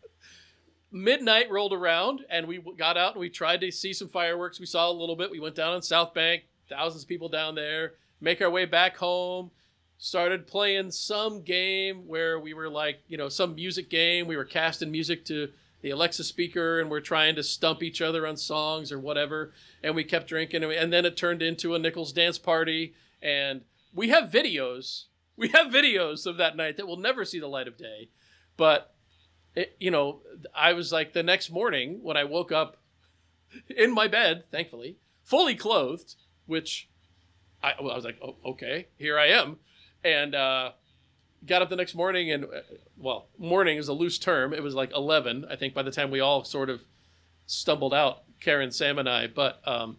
midnight rolled around, and we got out and we tried to see some fireworks. We saw a little bit. We went down on South Bank, thousands of people down there. Make our way back home. Started playing some game where we were like, you know, some music game. We were casting music to the Alexa speaker and we're trying to stump each other on songs or whatever. And we kept drinking, and, we- and then it turned into a Nichols dance party. And we have videos. We have videos of that night that will never see the light of day. But it, you know, I was like the next morning when I woke up in my bed, thankfully, fully clothed, which I, well, I was like, oh, okay, here I am. And uh, got up the next morning, and uh, well, morning is a loose term. It was like 11, I think, by the time we all sort of stumbled out, Karen, Sam, and I. But, um,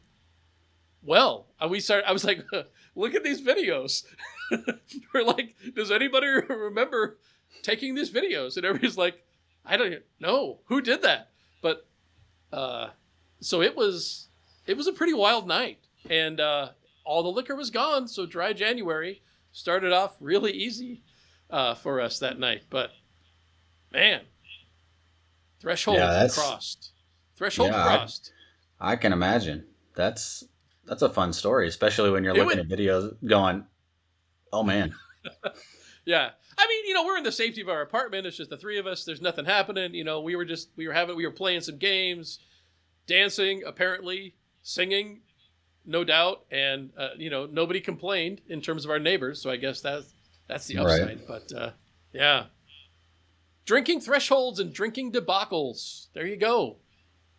well, we started, I was like, look at these videos. We're like, does anybody remember taking these videos? And everybody's like, I don't know who did that, but uh, so it was it was a pretty wild night, and uh, all the liquor was gone. So dry January started off really easy uh, for us that night, but man, threshold Yeah, crossed, threshold Yeah, I- crossed. I can imagine. That's that's a fun story, especially when you're It looking would- at videos going, "Oh man, Yeah. I mean, you know, we're in the safety of our apartment. It's just the three of us. There's nothing happening. You know, we were just we were having we were playing some games, dancing, apparently, singing, no doubt, and uh, you know, nobody complained in terms of our neighbors. So I guess that's that's the Right. upside. But uh, yeah, drinking thresholds and drinking debacles. There you go.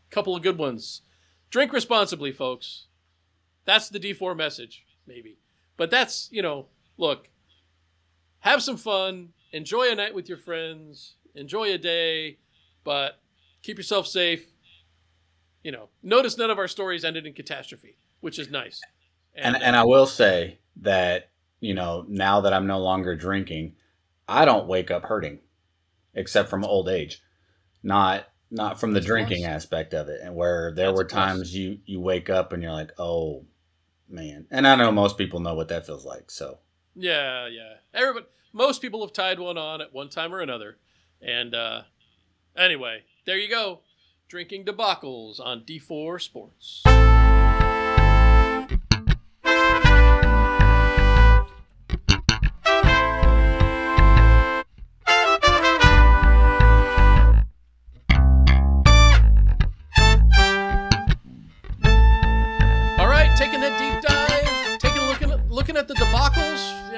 Couple of good ones. Drink responsibly, folks. That's the D4 message, maybe. But that's, you know, look, have some fun, enjoy a night with your friends, enjoy a day, but keep yourself safe. You know, notice none of our stories ended in catastrophe, which is nice. And and I will say that you know now that I'm no longer drinking, I don't wake up hurting, except from old age, not not from the drinking aspect of it. And where there That's were times you you wake up and you're like, oh man. And I know most people know what that feels like. So Yeah, yeah. Everybody, most people have tied one on at one time or another. And uh, anyway, there you go. Drinking debacles on D4 Sports.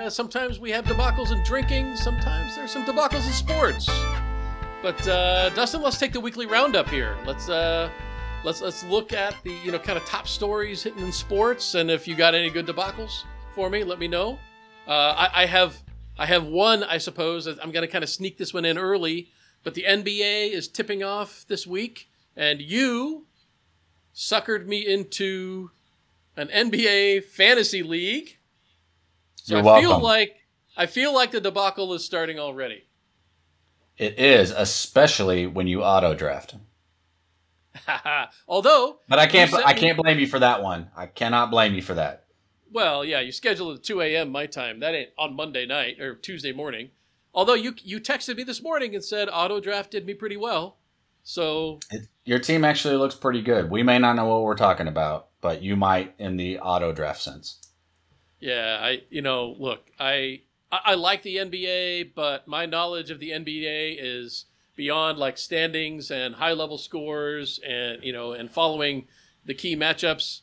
Yeah, sometimes we have debacles in drinking. Sometimes there's some debacles in sports. But uh, Dustin, let's take the weekly roundup here. Let's uh, let's let's look at the you know kind of top stories hitting in sports, and if you got any good debacles for me, let me know. Uh, I, I have I have one, I suppose. I'm going to kind of sneak this one in early, but the NBA is tipping off this week, and you suckered me into an NBA fantasy league. So You're I feel like I feel like the debacle is starting already. it is, especially when you auto draft. Although, But I can't I can't blame you for that one. I cannot blame you for that. well, yeah, you scheduled it at 2 a.m. my time. That ain't on Monday night or Tuesday morning. Although you you texted me this morning and said auto draft did me pretty well. So It, your team actually looks pretty good. We may not know what we're talking about, but you might in the auto draft sense. Yeah, I you know, look, I I, like the NBA, but my knowledge of the NBA is beyond like standings and high level scores and you know and following the key matchups.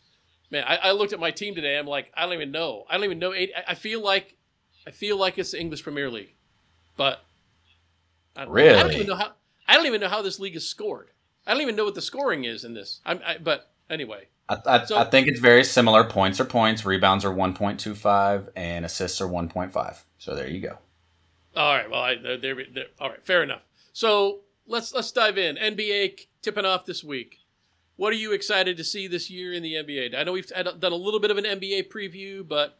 Man, I, I looked at my team today. I'm like, I don't even know. I don't even know. Eight, I, I feel like I feel like it's the English Premier League, but I don't, I don't even know how. I don't even know how this league is scored. I don't even know what the scoring is in this. I'm, I, but anyway, I, I, So- I think it's very similar. Points are points, rebounds are 1.25, and assists are 1.5. So there you go. All right. Well, I there, All right. Fair enough. So let's let's dive in. NBA tipping off this week. What are you excited to see this year in the NBA? I know we've had- done a little bit of an NBA preview, but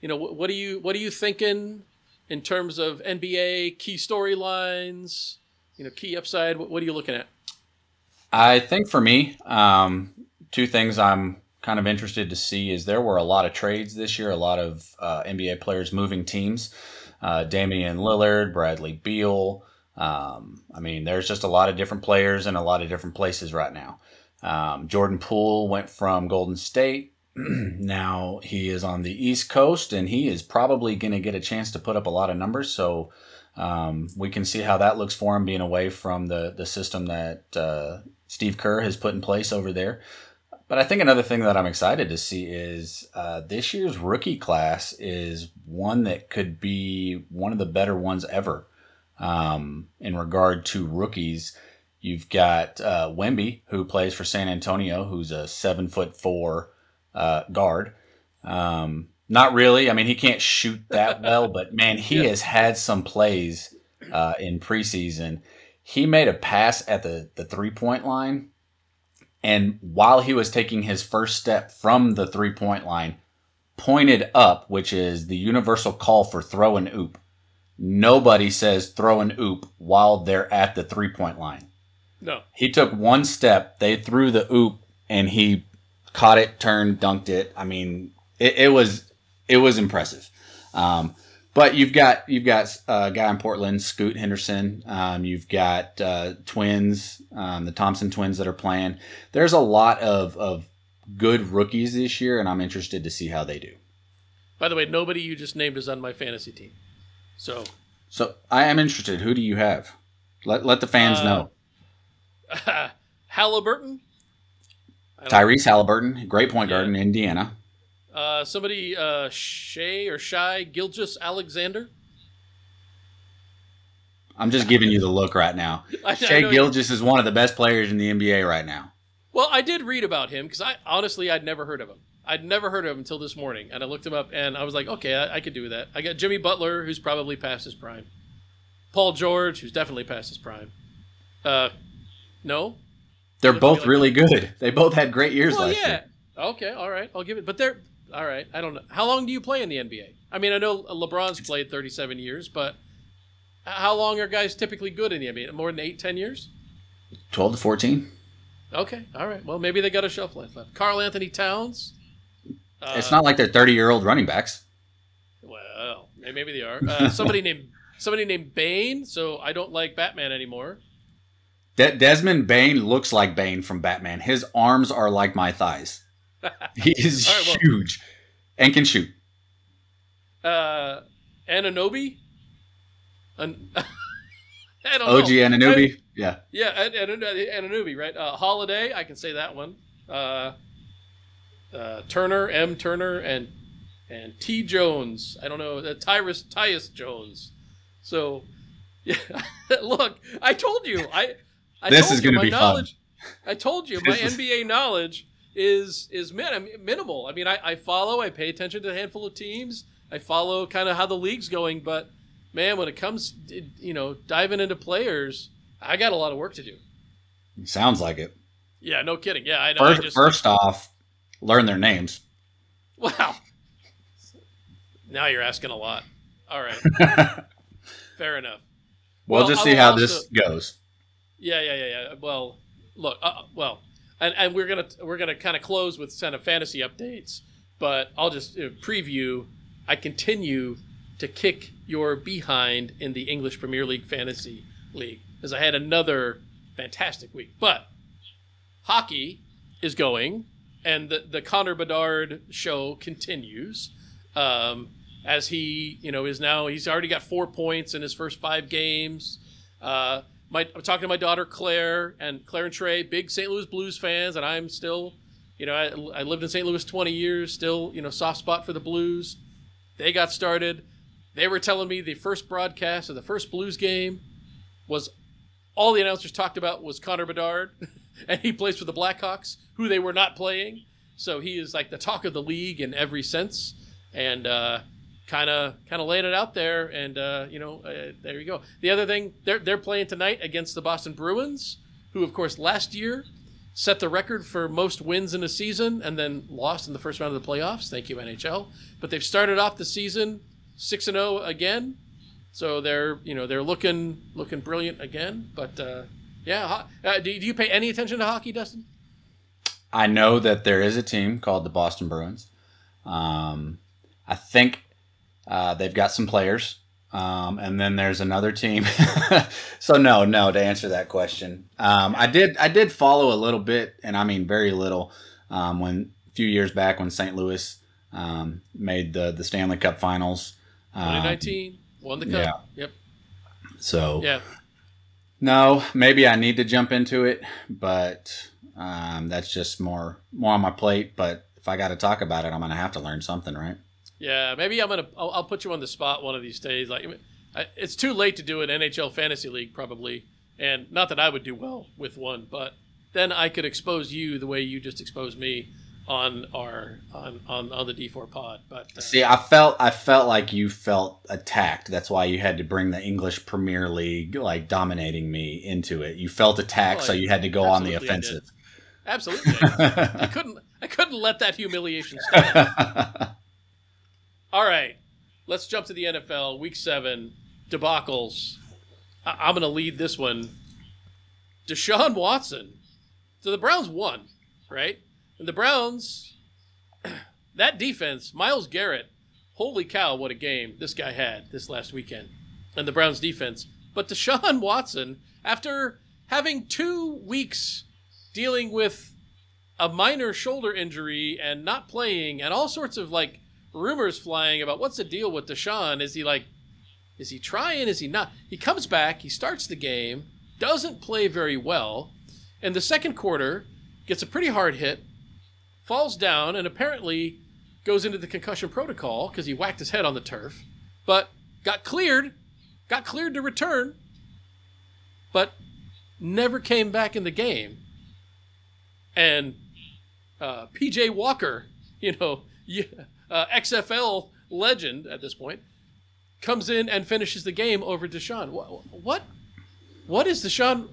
you know what, what are you what are you thinking in terms of NBA key storylines? You know, key upside. What, what are you looking at? I think for me, um, two things I'm kind of interested to see is there were a lot of trades this year, a lot of uh, NBA players moving teams. Uh, Damian Lillard, Bradley Beal. Um, I mean, there's just a lot of different players in a lot of different places right now. Um, Jordan Poole went from Golden State. now he is on the East Coast, and he is probably going to get a chance to put up a lot of numbers. So um, we can see how that looks for him being away from the the system that uh, Steve Kerr has put in place over there. But I think another thing that I'm excited to see is uh, this year's rookie class is one that could be one of the better ones ever. Um, in regard to rookies, you've got uh, Wemby, who plays for San Antonio, who's a seven foot four uh, guard. Um, not really. I mean, he can't shoot that well, but man, he Yeah. has had some plays uh, in preseason. He made a pass at the, the three point line. And while he was taking his first step from the three point line, pointed up, which is the universal call for throw and oop. Nobody says throw and oop while they're at the three point line. No. He took one step, they threw the oop, and he caught it, turned, dunked it. I mean, it, it was it was impressive. Um, but you've got you've got a guy in Portland, Scoot Henderson. Um, you've got uh, twins, um, the Thompson twins that are playing. There's a lot of of good rookies this year, and I'm interested to see how they do. By the way, nobody you just named is on my fantasy team. So So I am interested. Who do you have? Let let the fans Uh, know. Halliburton. I Tyrese Halliburton, great point Yeah. guard in Indiana. Uh, somebody, uh, Shay or Shy Gilgeous Alexander. I'm just giving you the look right now. I- I Shea Gilgeous is one of the best players in the NBA right now. Well, I did read about him because I honestly I'd never heard of him. I'd never heard of him until this morning, and I looked him up, and I was like, okay, I, I could do that. I got Jimmy Butler, who's probably past his prime. Paul George, who's definitely past his prime. Uh, no. They're both like- really good. They both had great years Well, last yeah. year. Okay, all right, I'll give it. But they're all right. I don't know. How long do you play in the NBA? I mean, I know LeBron's played 37 years, but How long are guys typically good in the NBA? More than eight, ten years? 12 to 14. Okay, all right. Well, maybe they got a shelf life left. Karl Anthony Towns. Uh, it's not like they're 30 year old running backs. Well, maybe they are. Uh, somebody named somebody named Bane. So I don't like Batman anymore. De- Desmond Bane looks like Bane from Batman. His arms are like my thighs. He's All right, well- huge and can shoot. Uh, Anunoby. An- I don't OG know. Anunoby. Yeah. Yeah, An- An- Anunoby, right? Uh, Holiday, I can say that one. Uh, uh, Turner, M. Turner, and and T. Jones. I don't know, uh, Tyrus Tyus Jones. So, yeah, look, I told you, I. I This told is you, gonna my be fun. I told you my is- NBA knowledge is is min- minimal. I mean, I, I follow, I pay attention to a handful of teams. I follow kind of how the league's going, but man, when it comes, you know, diving into players, I got a lot of work to do. Sounds like it. Yeah, no kidding. Yeah, I know. I First, just, first off, learn their names. wow. Now you're asking a lot. All right, fair enough. We'll, Well, just I see how also- this goes. Yeah, yeah, yeah, yeah. Well, look, uh, well, and, and we're gonna we're gonna kind of close with kind of fantasy updates, but I'll just uh, preview. I continue to kick your behind in the English Premier League fantasy league as I had another fantastic week. But hockey is going, and the the Connor Bedard show continues. Um, as he, you know, is now he's already got four points in his first five games. Uh, my, I'm talking to my daughter Claire and Claire and Trey, big St. Louis Blues fans, and I'm still, you know, I, I lived in St. Louis 20 years, still, you know, soft spot for the Blues. They got started. They were telling me the first broadcast of the first Blues game was all the announcers talked about was Connor Bedard, and he plays for the Blackhawks, who they were not playing. So he is like the talk of the league in every sense, and uh, kind of kind of laying it out there. And uh, you know, uh, there you go. The other thing, they're they're playing tonight against the Boston Bruins, who of course last year set the record for most wins in a season and then lost in the first round of the playoffs. Thank you NHL. But they've started off the season six and zero again. So they're you know they're looking looking brilliant again. But uh, yeah, uh, do, do you pay any attention to hockey, Dustin? I know that there is a team called the Boston Bruins. Um, I think uh, they've got some players. Um, and then there's another team. so no, no, to answer that question, um, I did, I did follow a little bit, and I mean very little, um, when a few years back when St. Louis um, made the the Stanley Cup Finals. Um, 2019 won the cup. Yeah. Yep. So Yeah. no, maybe I need to jump into it, but um, that's just more more on my plate. But if I got to talk about it, I'm gonna have to learn something, right? Yeah, maybe I'm gonna. I'll, I'll put you on the spot one of these days. Like, I- it's too late to do an NHL fantasy league probably, and not that I would do well with one, but then I could expose you the way you just exposed me on our on on, on the D4 pod. But uh, See, I felt I felt like you felt attacked. That's why you had to bring the English Premier League like dominating me into it. You felt attacked, Oh, so you had to go on the I offensive. absolutely, I couldn't. I couldn't let that humiliation stand. All right, let's jump to the NFL. Week seven debacles. I- I'm going to lead this one. Deshaun Watson. So the Browns won, right? And the Browns, that defense, Myles Garrett, holy cow, what a game this guy had this last weekend. And the Browns defense. But Deshaun Watson, after having two weeks dealing with a minor shoulder injury and not playing and all sorts of like rumors flying about what's the deal with Deshaun. Is he like, is he trying? Is he not? He comes back, he starts the game, doesn't play very well, and the second quarter gets a pretty hard hit, falls down, and apparently goes into the concussion protocol because he whacked his head on the turf, but got cleared, got cleared to return, but never came back in the game. And uh, PJ Walker, you know, y- uh, XFL legend at this point, comes in and finishes the game over Deshaun. What? What? What is Deshaun?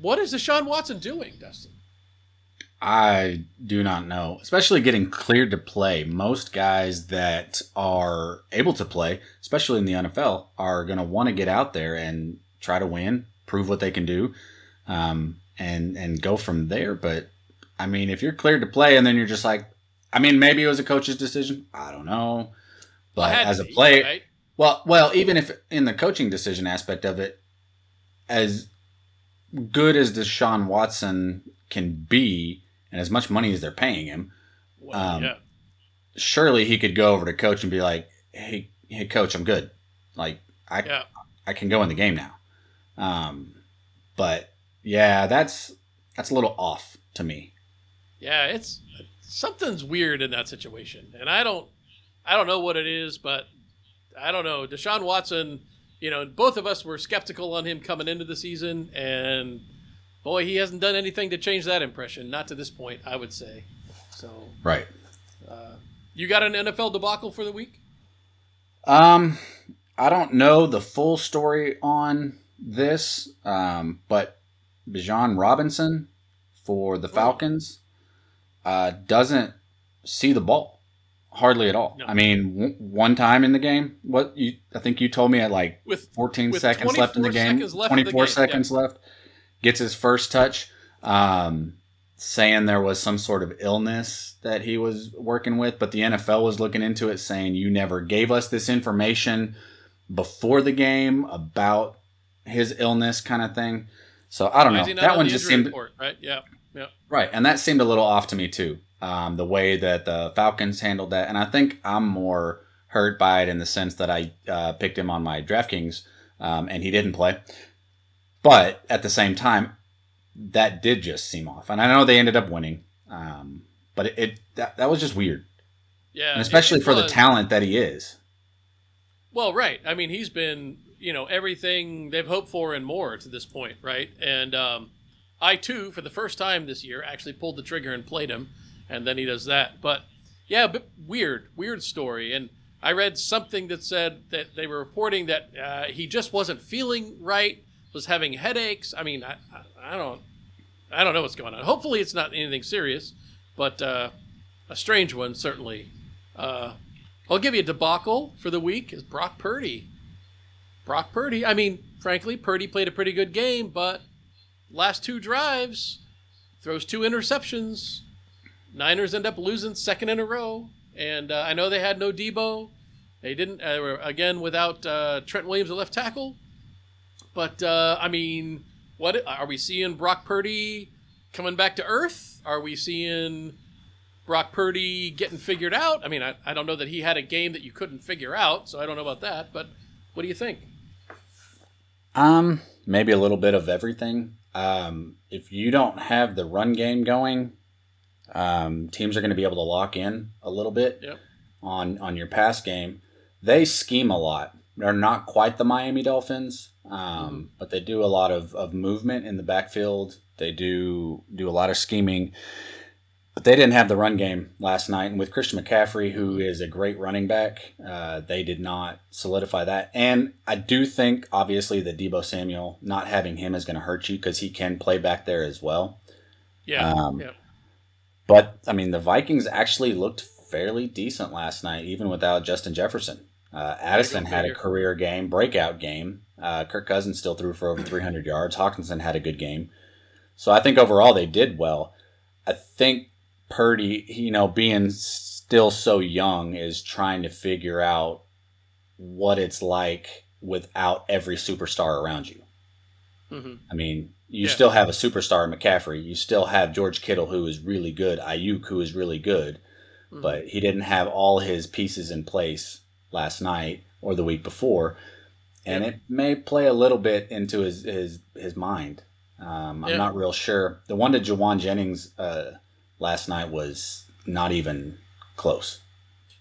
What is Deshaun Watson doing, Dustin? I do not know. Especially getting cleared to play. Most guys that are able to play, especially in the NFL, are going to want to get out there and try to win, prove what they can do, um, and and go from there. But I mean, if you're cleared to play and then you're just like, I mean, maybe it was a coach's decision. I don't know. But as a be, player, right? well, well, even if in the coaching decision aspect of it, as good as Deshaun Watson can be, and as much money as they're paying him, Well, um, yeah. surely he could go over to coach and be like, "Hey, hey, coach, I'm good. Like, I, Yeah. I can go in the game now." Um, but yeah, that's that's a little off to me. Yeah, it's something's weird in that situation, and I don't, I don't know what it is, but I don't know. Deshaun Watson, you know, both of us were skeptical on him coming into the season, and boy, he hasn't done anything to change that impression. Not to this point, I would say. So, Right. you got an NFL debacle for the week? Um, I don't know the full story on this, um, but Bijan Robinson for the Falcons uh, doesn't see the ball hardly at all. No. I mean, w- one time in the game, what you I think you told me at like With 14 with seconds left in the game, seconds left in the 24 game, seconds left, gets his first touch. Um, saying there was some sort of illness that he was working with, but the NFL was looking into it, saying you never gave us this information before the game about his illness, kind of thing. So I don't know. is he not That one just seemed report, right? Yeah, yeah. right, and that seemed a little off to me too. Um, the way that the Falcons handled that, and I think I'm more hurt by it in the sense that I uh, picked him on my DraftKings, um, and he didn't play. But at the same time, that did just seem off, and I know they ended up winning. Um, but it, it that, that was just weird, Yeah, and especially for the talent that he is. Well, right. I mean, he's been, you know, everything they've hoped for and more to this point, right? And um, I, too, for the first time this year, actually pulled the trigger and played him, and then he does that. But yeah, but weird, weird story. And I read something that said that they were reporting that uh, he just wasn't feeling right, was having headaches. I mean, I, I, I don't, I don't know what's going on. Hopefully, it's not anything serious, but uh, a strange one certainly. Uh, I'll give you a debacle for the week is Brock Purdy. Brock Purdy. I mean, frankly, Purdy played a pretty good game, but last two drives throws two interceptions. Niners end up losing second in a row, and uh, I know they had no Deebo. They didn't. Uh, again without uh, Trent Williams at left tackle. But uh, I mean, what are we seeing? Brock Purdy coming back to earth? Are we seeing? Brock Purdy getting figured out. I mean, I, I don't know that he had a game that you couldn't figure out, so I don't know about that. But what do you think? Um, maybe a little bit of everything. Um, if you don't have the run game going, um, teams are going to be able to lock in a little bit Yep. on on your pass game. They scheme a lot. They're not quite the Miami Dolphins, um, but they do a lot of, of movement in the backfield. They do do a lot of scheming. But they didn't have the run game last night, and with Christian McCaffrey, who is a great running back, uh, they did not solidify that. And I do think, obviously, that Deebo Samuel not having him is going to hurt you because he can play back there as well. Yeah, Um, yeah, But I mean, the Vikings actually looked fairly decent last night, even without Justin Jefferson. Uh, Addison had a career game, breakout game. Uh, Kirk Cousins still threw for over 300 yards. Hockenson had a good game. So I think overall they did well. I think Purdy, you know, being still so young, is trying to figure out what it's like without every superstar around you. hmm I mean, you Yeah. still have a superstar in McCaffrey. You still have George Kittle, who is really good. Aiyuk, who is really good, Mm-hmm. but he didn't have all his pieces in place last night or the week before, and Yeah. it may play a little bit into his his his mind. Um, I'm Yeah. not real sure. The one to Jauan Jennings uh, last night was not even close.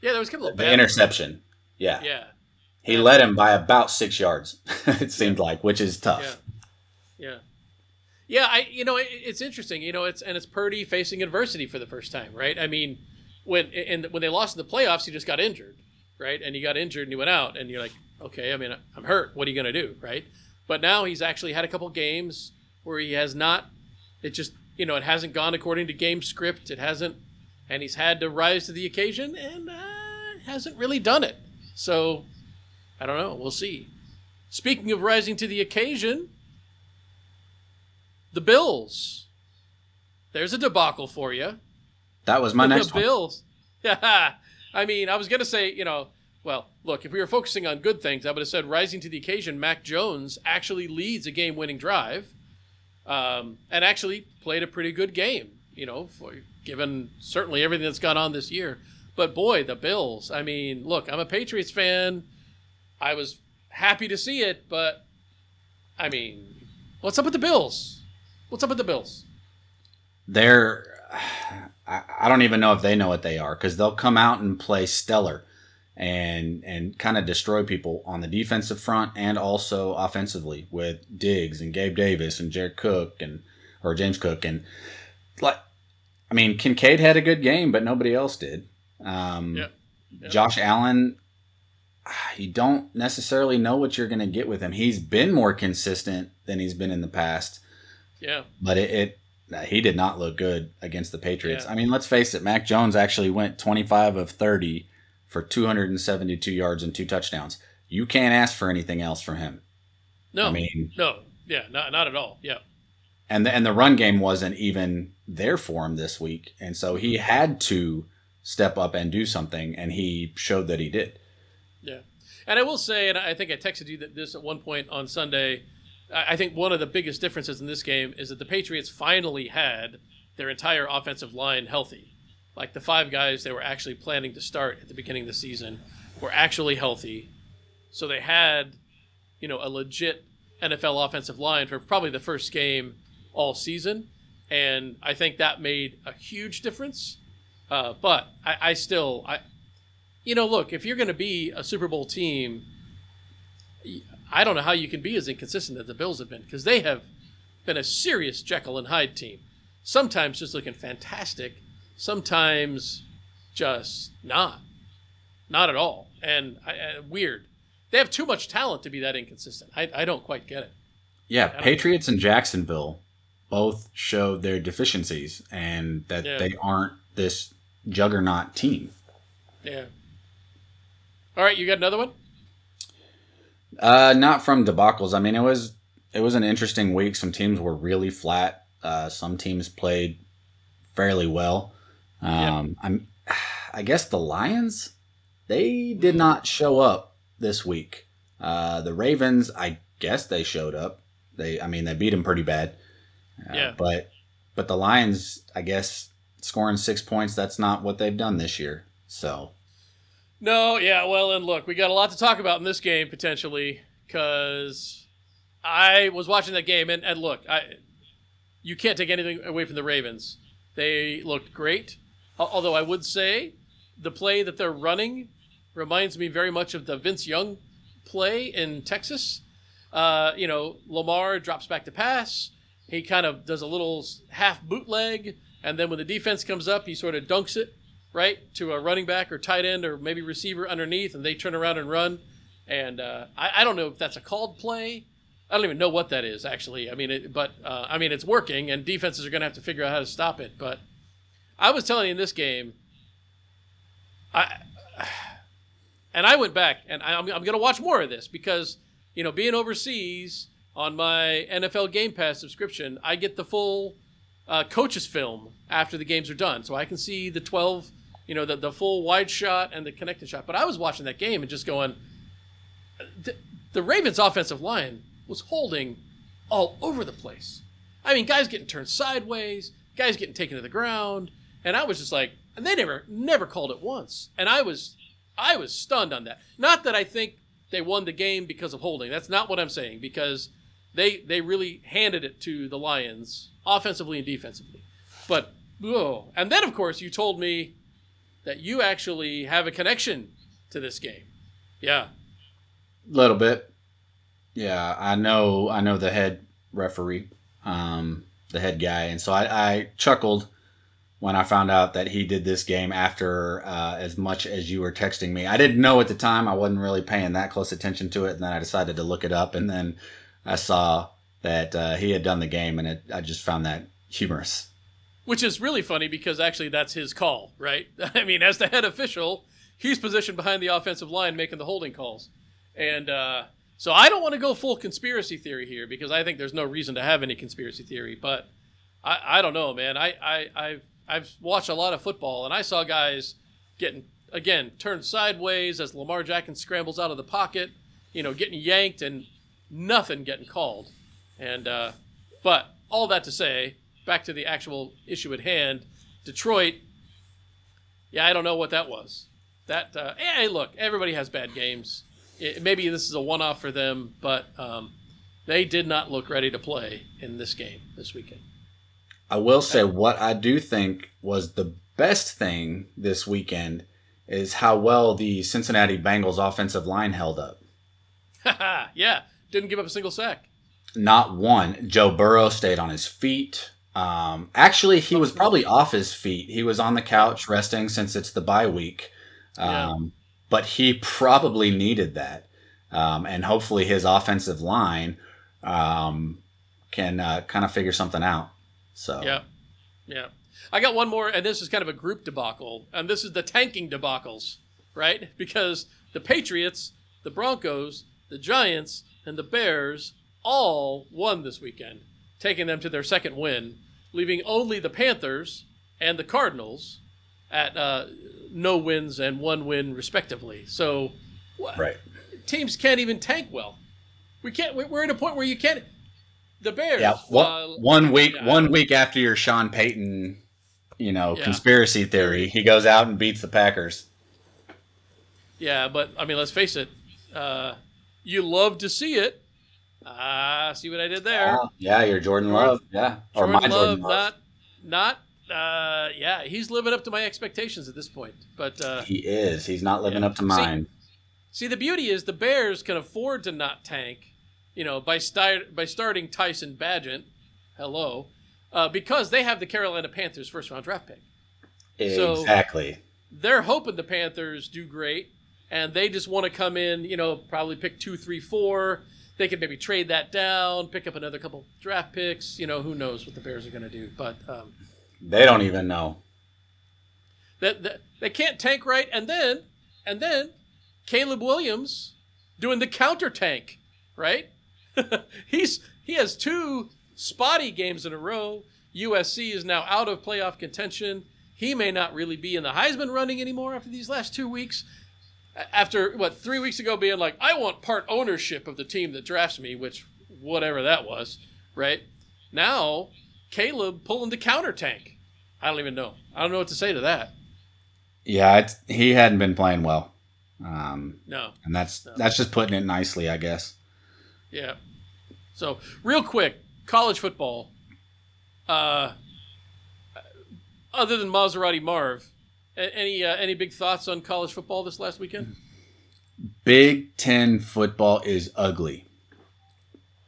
yeah. There was kind of a The interception, yeah, Yeah, he Yeah. led him by about six yards. it seemed like, which is tough. yeah, yeah, yeah. I, you know, it, it's interesting. You know, it's and it's Purdy facing adversity for the first time, right? I mean, when and when they lost in the playoffs, he just got injured, right? And he got injured and he went out, and you're like, okay, I mean, I'm hurt. What are you gonna do, right? But now he's actually had a couple games where he has not. It just you know, it hasn't gone according to game script. It hasn't, and he's had to rise to the occasion and uh, hasn't really done it. So, I don't know. We'll see. Speaking of rising to the occasion, the Bills. There's a debacle for you. That was my the next one. Bills. Yeah. I mean, I was going to say, you know, well, look, if we were focusing on good things, I would have said rising to the occasion, Mac Jones actually leads a game winning drive um, and actually played a pretty good game, you know, for, given certainly everything that's gone on this year. But boy, the Bills. I mean, look, I'm a Patriots fan. I was happy to see it, but I mean, what's up with the Bills? What's up with the Bills? They're. I, I don't even know if they know what they are because they'll come out and play stellar and and kind of destroy people on the defensive front and also offensively with Diggs and Gabe Davis and Jared Cook and or James Cook and like I mean Kincaid had a good game but nobody else did. Um, Yeah. Yeah. Josh Allen, you don't necessarily know what you're going to get with him. He's been more consistent than he's been in the past, Yeah. but it, it he did not look good against the Patriots. Yeah. I mean, let's face it, Mac Jones actually went 25 of 30 for 272 yards and two touchdowns. You can't ask for anything else from him. No. I mean, no. Yeah. Not not at all. Yeah. and the, and the run game wasn't even there for him this week, and so he had to step up and do something, and he showed that he did. Yeah. And I will say, and I think I texted you that this at one point on Sunday. I I think one of the biggest differences in this game is that the Patriots finally had their entire offensive line healthy. Like the five guys they were actually planning to start at the beginning of the season were actually healthy. So they had, you know, a legit NFL offensive line for probably the first game all season. And I think that made a huge difference. Uh, but I, I still, I, you know, look, if you're going to be a Super Bowl team, I don't know how you can be as inconsistent as the Bills have been because they have been a serious Jekyll and Hyde team. Sometimes just looking fantastic, sometimes just not, not at all, and I, I, weird. They have too much talent to be that inconsistent. I, I don't quite get it. Yeah, Patriots and Jacksonville both showed their deficiencies and that Yeah. they aren't this juggernaut team. Yeah. All right, you got another one? Uh, not from debacles. I mean, it was it was an interesting week. Some teams were really flat. Uh, some teams played fairly well. Um, I'm, I guess the Lions they did not show up this week. Uh, the Ravens, I guess they showed up. They, I mean, they beat them pretty bad. Uh, Yeah. But but the Lions, I guess, scoring six points. That's not what they've done this year. So No, yeah, well, and look, we got a lot to talk about in this game potentially because I was watching that game, and, and look, I you can't take anything away from the Ravens. They looked great, although I would say the play that they're running reminds me very much of the Vince Young play in Texas. Uh, you know, Lamar drops back to pass. He kind of does a little half bootleg, and then when the defense comes up, he sort of dunks it right to a running back or tight end or maybe receiver underneath, and they turn around and run. And uh, I, I don't know if that's a called play. I don't even know what that is actually. I mean, it, but uh, I mean it's working, and defenses are going to have to figure out how to stop it. But I was telling you in this game, I and I went back and I, I'm, I'm going to watch more of this because you know being overseas on my NFL Game Pass subscription, I get the full uh, coaches film after the games are done, so I can see the 12, you know, the the full wide shot and the connected shot. But I was watching that game and just going, the, the Ravens' offensive line was holding all over the place. I mean, guys getting turned sideways, guys getting taken to the ground, and I was just like, and they never never called it once, and I was I was stunned on that. Not that I think they won the game because of holding. That's not what I'm saying because they they really handed it to the Lions offensively and defensively. But oh, and then of course you told me that you actually have a connection to this game. Yeah. A little bit. Yeah, I know. I know the head referee, um, the head guy, and so I, I chuckled when I found out that he did this game after uh, as much as you were texting me. I didn't know at the time. I wasn't really paying that close attention to it, and then I decided to look it up, and then I saw that uh, he had done the game, and it, I just found that humorous. Which is really funny because actually that's his call, right? I mean, as the head official, he's positioned behind the offensive line making the holding calls. And uh, so I don't want to go full conspiracy theory here because I think there's no reason to have any conspiracy theory. But I, I don't know, man. I, I, I've, I've watched a lot of football and I saw guys getting, again, turned sideways as Lamar Jackson scrambles out of the pocket, you know, getting yanked and nothing getting called. And, uh, but all that to say, back to the actual issue at hand, Detroit. Yeah, I don't know what that was. That uh, hey, look, everybody has bad games. It, maybe this is a one-off for them, but um, they did not look ready to play in this game this weekend. I will say what I do think was the best thing this weekend is how well the Cincinnati Bengals offensive line held up. yeah, didn't give up a single sack. Not one. Joe Burrow stayed on his feet. Um, actually, he was probably off his feet. He was on the couch resting since it's the bye week. Um, Yeah. But he probably needed that. Um, and hopefully his offensive line um, can uh, kind of figure something out. So, Yeah, yeah. I got one more, and this is kind of a group debacle, and this is the tanking debacles, right? Because the Patriots, the Broncos, the Giants, and the Bears all won this weekend, taking them to their second win, leaving only the Panthers and the Cardinals at uh, no wins and one win respectively. So, right. teams can't even tank well. We can't. We're at a point where you can't. The Bears. Yeah, one, uh, one week, yeah. one week after your Sean Payton, you know, Yeah. conspiracy theory, he goes out and beats the Packers. Yeah, but I mean, let's face it. Uh, you love to see it. Ah, see what I did there? Ah, yeah, your Jordan Love, yeah, or Jordan my Love, Jordan Love. not, not. Uh, yeah, he's living up to my expectations at this point. But uh, He is. He's not living Yeah. up to See- mine. see, the beauty is the Bears can afford to not tank. You know, by start by starting Tyson Bagent, hello, uh, because they have the Carolina Panthers first round draft pick. So- exactly. they're hoping the Panthers do great, and they just want to come in, you know, probably pick two, three, four. They could maybe trade that down, pick up another couple draft picks. You know, who knows what the Bears are going to do? But um, They don't even know. that, that they can't tank right, and then and then Caleb Williams doing the counter tank, right? He's he has two spotty games in a row. USC is now out of playoff contention. He may not really be in the Heisman running anymore after these last two weeks. After what three weeks ago being like, I want part ownership of the team that drafts me, which whatever that was, right? Now Caleb pulling the counter tank. I don't even know. I don't know what to say to that. Yeah, it's, he hadn't been playing well, um, No. and that's that's just putting it nicely, I guess. Yeah. So, real quick, college football. Uh, other than Maserati Marv, any uh, any big thoughts on college football this last weekend? Big Ten football is ugly.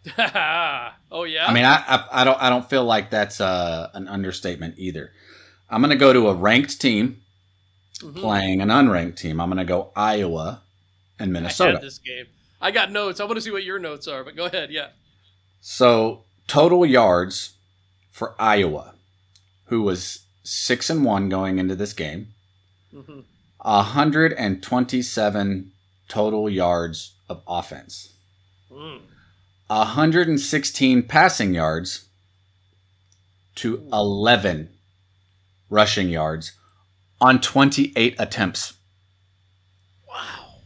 oh yeah. I mean, I, I I don't I don't feel like that's uh, an understatement either. I'm gonna go to a ranked team Mhm. playing an unranked team. I'm gonna go Iowa and I Minnesota. this game. I got notes. I want to see what your notes are, but go ahead. Yeah. So total yards for Iowa, who was six and one going into this game, hmm 127 total yards of offense, Mm. 116 passing yards to 11 rushing yards on 28 attempts. Wow.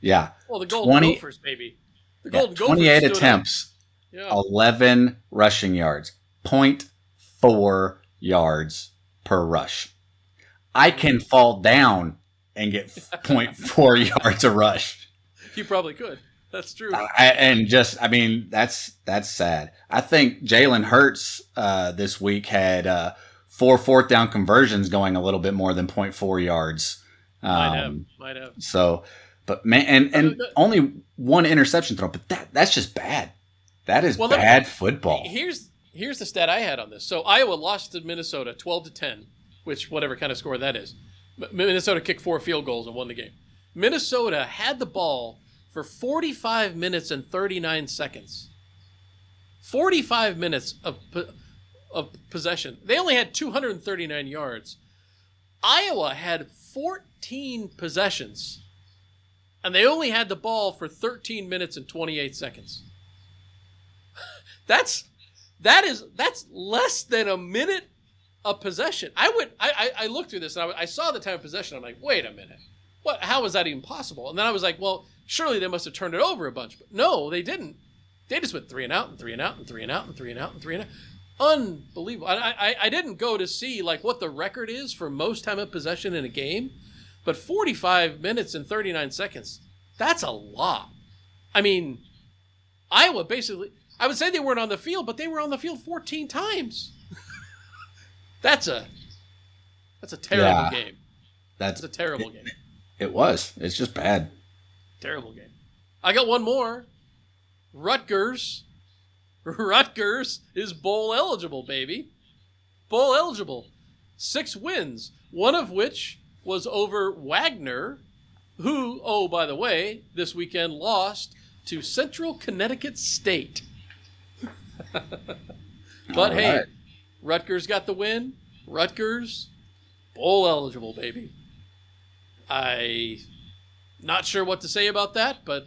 Yeah, Well, the Golden 20 Gophers, baby. The yeah, Golden Gophers. 28 stood attempts, Yeah. 11 rushing yards, 0.4 yards per rush. I can fall down and get 0.4 yards a rush. You probably could. That's true. I, and just, I mean, that's that's sad. I think Jalen Hurts uh, this week had uh, four fourth down conversions going a little bit more than 0.4 yards. might have. Um, Might have. so, but man, and and only one interception throw, but that that's just bad. That is Well, let me- bad football. Here's here's the stat I had on this. So Iowa lost to Minnesota 12 to 10, which whatever kind of score that is. Minnesota kicked four field goals and won the game. Minnesota had the ball for 45 minutes and 39 seconds. 45 minutes of of possession. They only had 239 yards. Iowa had 14 possessions, and they only had the ball for 13 minutes and 28 seconds. that's that is that's less than a minute of possession. I went I I, I looked through this and I, I saw the time of possession. I'm like, wait a minute, what? How is that even possible? And then I was like, well, surely they must have turned it over a bunch, but no, they didn't. They just went three and out and three and out and three and out and three and out and three and out. Unbelievable. I, I, I didn't go to see like what the record is for most time of possession in a game, but 45 minutes and 39 seconds, that's a lot. I mean, Iowa basically, I would say they weren't on the field, but they were on the field 14 times. that's a that's a terrible Yeah. game. That's That's a terrible game. it was. It's just bad. Terrible game. I got one more. Rutgers. Rutgers is bowl eligible, baby. Bowl eligible. Six wins, one of which was over Wagner, who, oh, by the way, this weekend lost to Central Connecticut State. but All hey. Rutgers got the win. Rutgers, bowl eligible, baby. I not sure what to say about that, but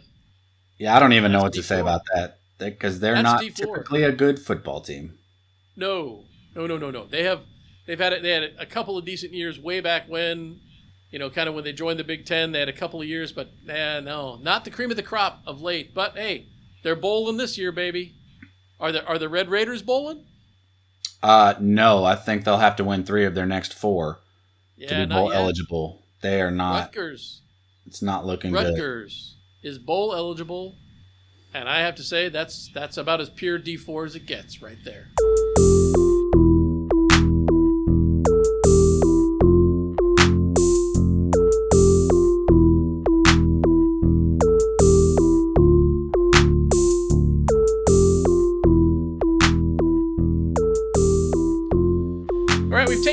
Yeah, I don't even know what to say about that because they're That's not D4. typically a good football team. no, no, no, no, no. They have they've had it. They had a couple of decent years way back when, you know, kind of when they joined the Big Ten. They had a couple of years, but eh, no, not the cream of the crop of late. But hey, they're bowling this year, baby. Are the are the Red Raiders bowling? Uh, no, I think they'll have to win three of their next four Yeah, to be bowl yet. eligible. They are not. Rutgers. It's not looking good. Rutgers is bowl eligible, and I have to say that's that's about as pure D four as it gets right there.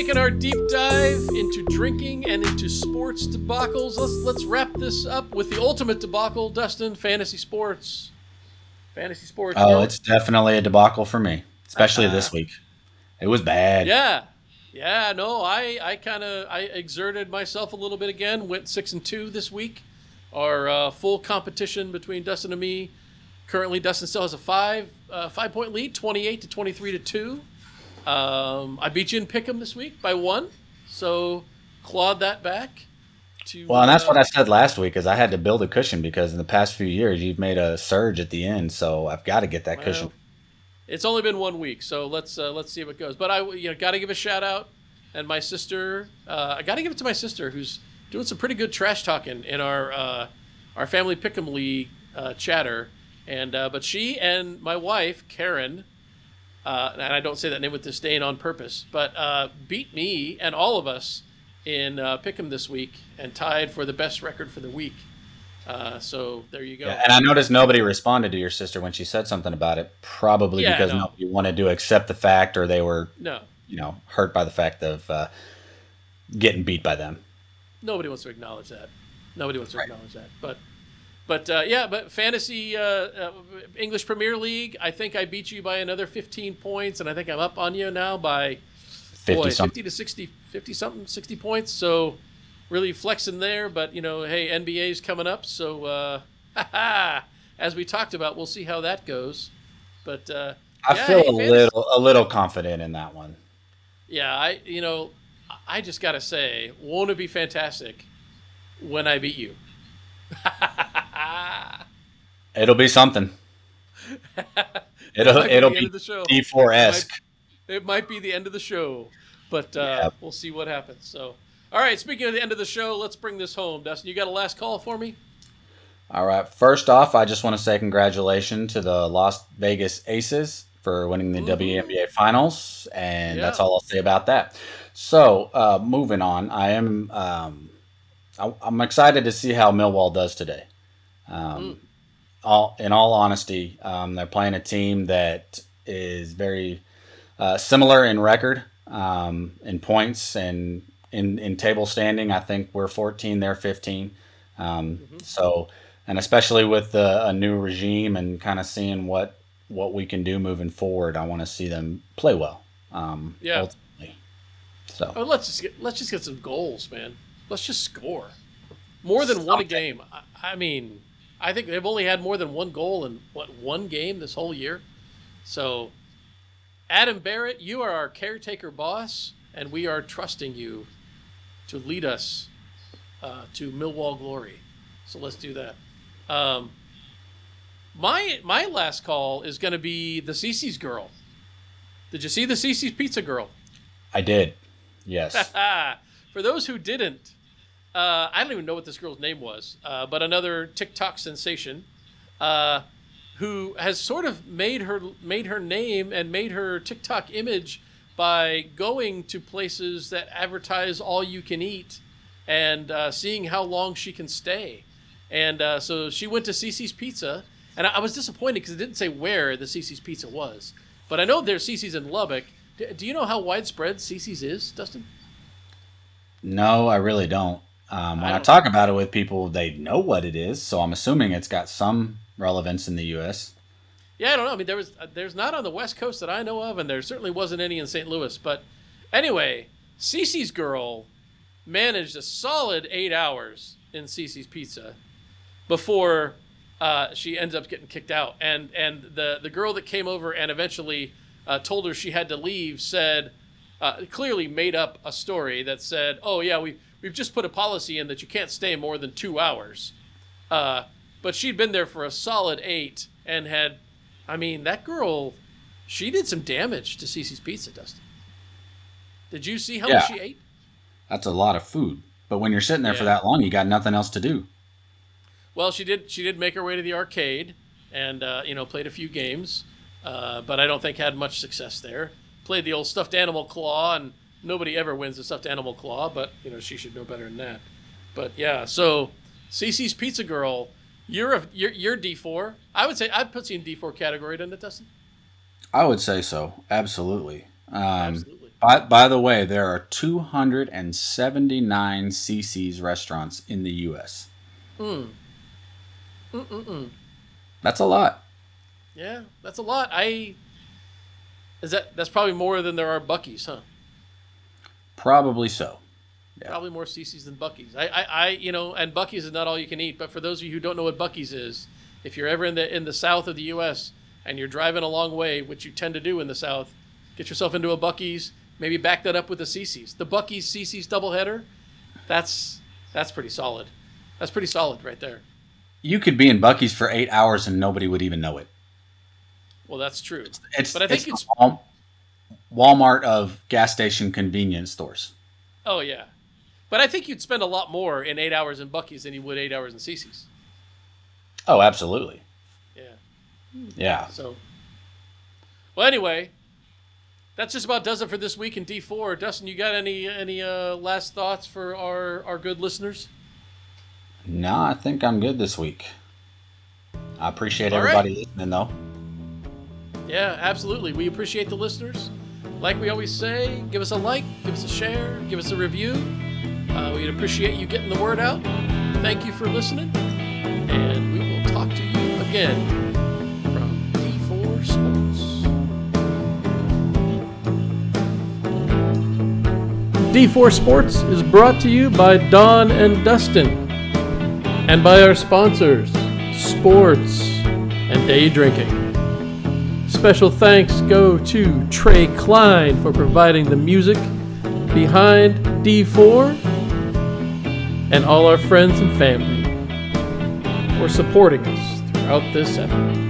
All right, we've taken our deep dive into drinking and into sports debacles. Let's let's wrap this up with the ultimate debacle, Dustin. Fantasy sports. Fantasy sports. Oh, it's definitely a debacle for me, especially this week. It was bad. yeah, yeah. No, I I kind of I exerted myself a little bit again. Went six and two this week. Our uh, full competition between Dustin and me. Currently, Dustin still has a five uh, five point lead, twenty eight to twenty three to two. Um, I beat you in Pick'em this week by one, so clawed that back. To Well, and that's uh, what I said last week is I had to build a cushion because in the past few years you've made a surge at the end, so I've got to get that cushion. It's only been one week, so let's uh, let's see how it goes. But I, you know, got to give a shout out, and my sister, uh, I got to give it to my sister who's doing some pretty good trash talking in our uh, our family pick'em league uh, chatter, and uh, but she and my wife Karen, uh, and I don't say that name with disdain on purpose, but uh, beat me and all of us in uh, pick'em this week and tied for the best record for the week. Uh, so there you go. Yeah, and I noticed nobody responded to your sister when she said something about it, probably Yeah, because no. nobody wanted to accept the fact or they were, no, you know, hurt by the fact of uh, getting beat by them. nobody wants to acknowledge that. Nobody wants to acknowledge that. But, but uh, yeah, but fantasy uh, uh, English Premier League. I think I beat you by another 15 points, and I think I'm up on you now by 50 boy, 50 to 60, 50 something, 60 points. So really flexing there. But you know, hey, NBA's coming up, so uh, as we talked about, we'll see how that goes. But uh, I yeah, feel hey, a fantasy- little a little confident in that one. Yeah, I you know, I just gotta say, won't it be fantastic when I beat you? It'll be something. It'll it'll be show. D4 esque. It might be the end of the show, but uh, Yeah. we'll see what happens. So, all right. Speaking of the end of the show, let's bring this home. Dustin, you got a last call for me? All right. First off, I just want to say congratulations to the Las Vegas Aces for winning the WNBA Finals, and that's all I'll say about that. So, uh, moving on, I am um, I, I'm excited to see how Millwall does today. Um, all in all honesty, um, they're playing a team that is very uh, similar in record, um, in points, and in in table standing. I think we're 14, they're 15. Um, So, and especially with the, a new regime and kind of seeing what what we can do moving forward, I want to see them play well. Um, Yeah. Ultimately. So Oh, let's just get let's just get some goals, man. Let's just score more than one a game. I, I mean, I think they've only had more than one goal in what one game this whole year. So, Adam Barrett, you are our caretaker boss, and we are trusting you to lead us uh, to Millwall glory. So let's do that. Um, my my last call is going to be the Cici's girl. Did you see the Cici's pizza girl? I did. Yes. For those who didn't, uh, I don't even know what this girl's name was, uh, but another TikTok sensation, uh, who has sort of made her made her name and made her TikTok image by going to places that advertise all you can eat and uh, seeing how long she can stay. And uh, so she went to Cici's Pizza, and I, I was disappointed because it didn't say where the Cici's Pizza was. But I know there's Cici's in Lubbock. D- do you know how widespread Cici's is, Dustin? no, I really don't. Um, when I I, talk about it with people, they know what it is, so I'm assuming it's got some relevance in the U.S. Yeah, I don't know. I mean, there was uh, there's not on the West Coast that I know of, and there certainly wasn't any in St. Louis. But anyway, Cici's girl managed a solid eight hours in Cici's Pizza before uh, she ends up getting kicked out. And and the the girl that came over and eventually uh, told her she had to leave said uh, clearly made up a story that said, "Oh yeah, we we've just put a policy in that you can't stay more than two hours." Uh, but she'd been there for a solid eight and had, I mean, that girl, she did some damage to Cici's Pizza, Dustin. Did you see how much she ate? That's a lot of food. But when you're sitting there for that long, you got nothing else to do. Well, she did. She did make her way to the arcade, and uh, you know, played a few games, uh, but I don't think had much success there. Played the old stuffed animal claw, and nobody ever wins the stuffed animal claw, but you know, she should know better than that. But yeah, so Cici's Pizza Girl, you're a you're, you're D four. I would say I'd put you in D four category, doesn't it, Dustin? I would say so. Absolutely. Um, Absolutely. By, by the way, there are 279 Cici's restaurants in the U.S. Hmm. Mm-mm-mm. That's a lot. Yeah, that's a lot. I is that that's probably more than there are Buc-ee's, huh? Probably so. Yeah. Probably more Cici's than Buc-ee's. I, I, I, you know, and Buc-ee's is not all you can eat. But for those of you who don't know what Buc-ee's is, if you're ever in the in the south of the U.S. and you're driving a long way, which you tend to do in the south, get yourself into a Buc-ee's. Maybe back that up with the Cici's. The Buc-ee's Cici's doubleheader. That's that's pretty solid. That's pretty solid right there. You could be in Buc-ee's for eight hours and nobody would even know it. Well, that's true. It's, But I think it's it's- Walmart of gas station convenience stores. Oh yeah, but I think you'd spend a lot more in eight hours in Buc-ee's than you would eight hours in Cici's. Oh, absolutely. Yeah. Yeah. So, well, anyway, that's just about does it for this week in D four. Dustin, you got any any uh, last thoughts for our our good listeners? No, I think I'm good this week. I appreciate All right. everybody listening, though. Yeah, absolutely. We appreciate the listeners. Like we always say, give us a like, give us a share, give us a review. Uh, we'd appreciate you getting the word out. Thank you for listening, and we will talk to you again from D4 Sports. D4 Sports is brought to you by Don and Dustin and by our sponsors, Sports and Day Drinking. Special thanks go to Trey Klein for providing the music behind D4 and all our friends and family for supporting us throughout this effort.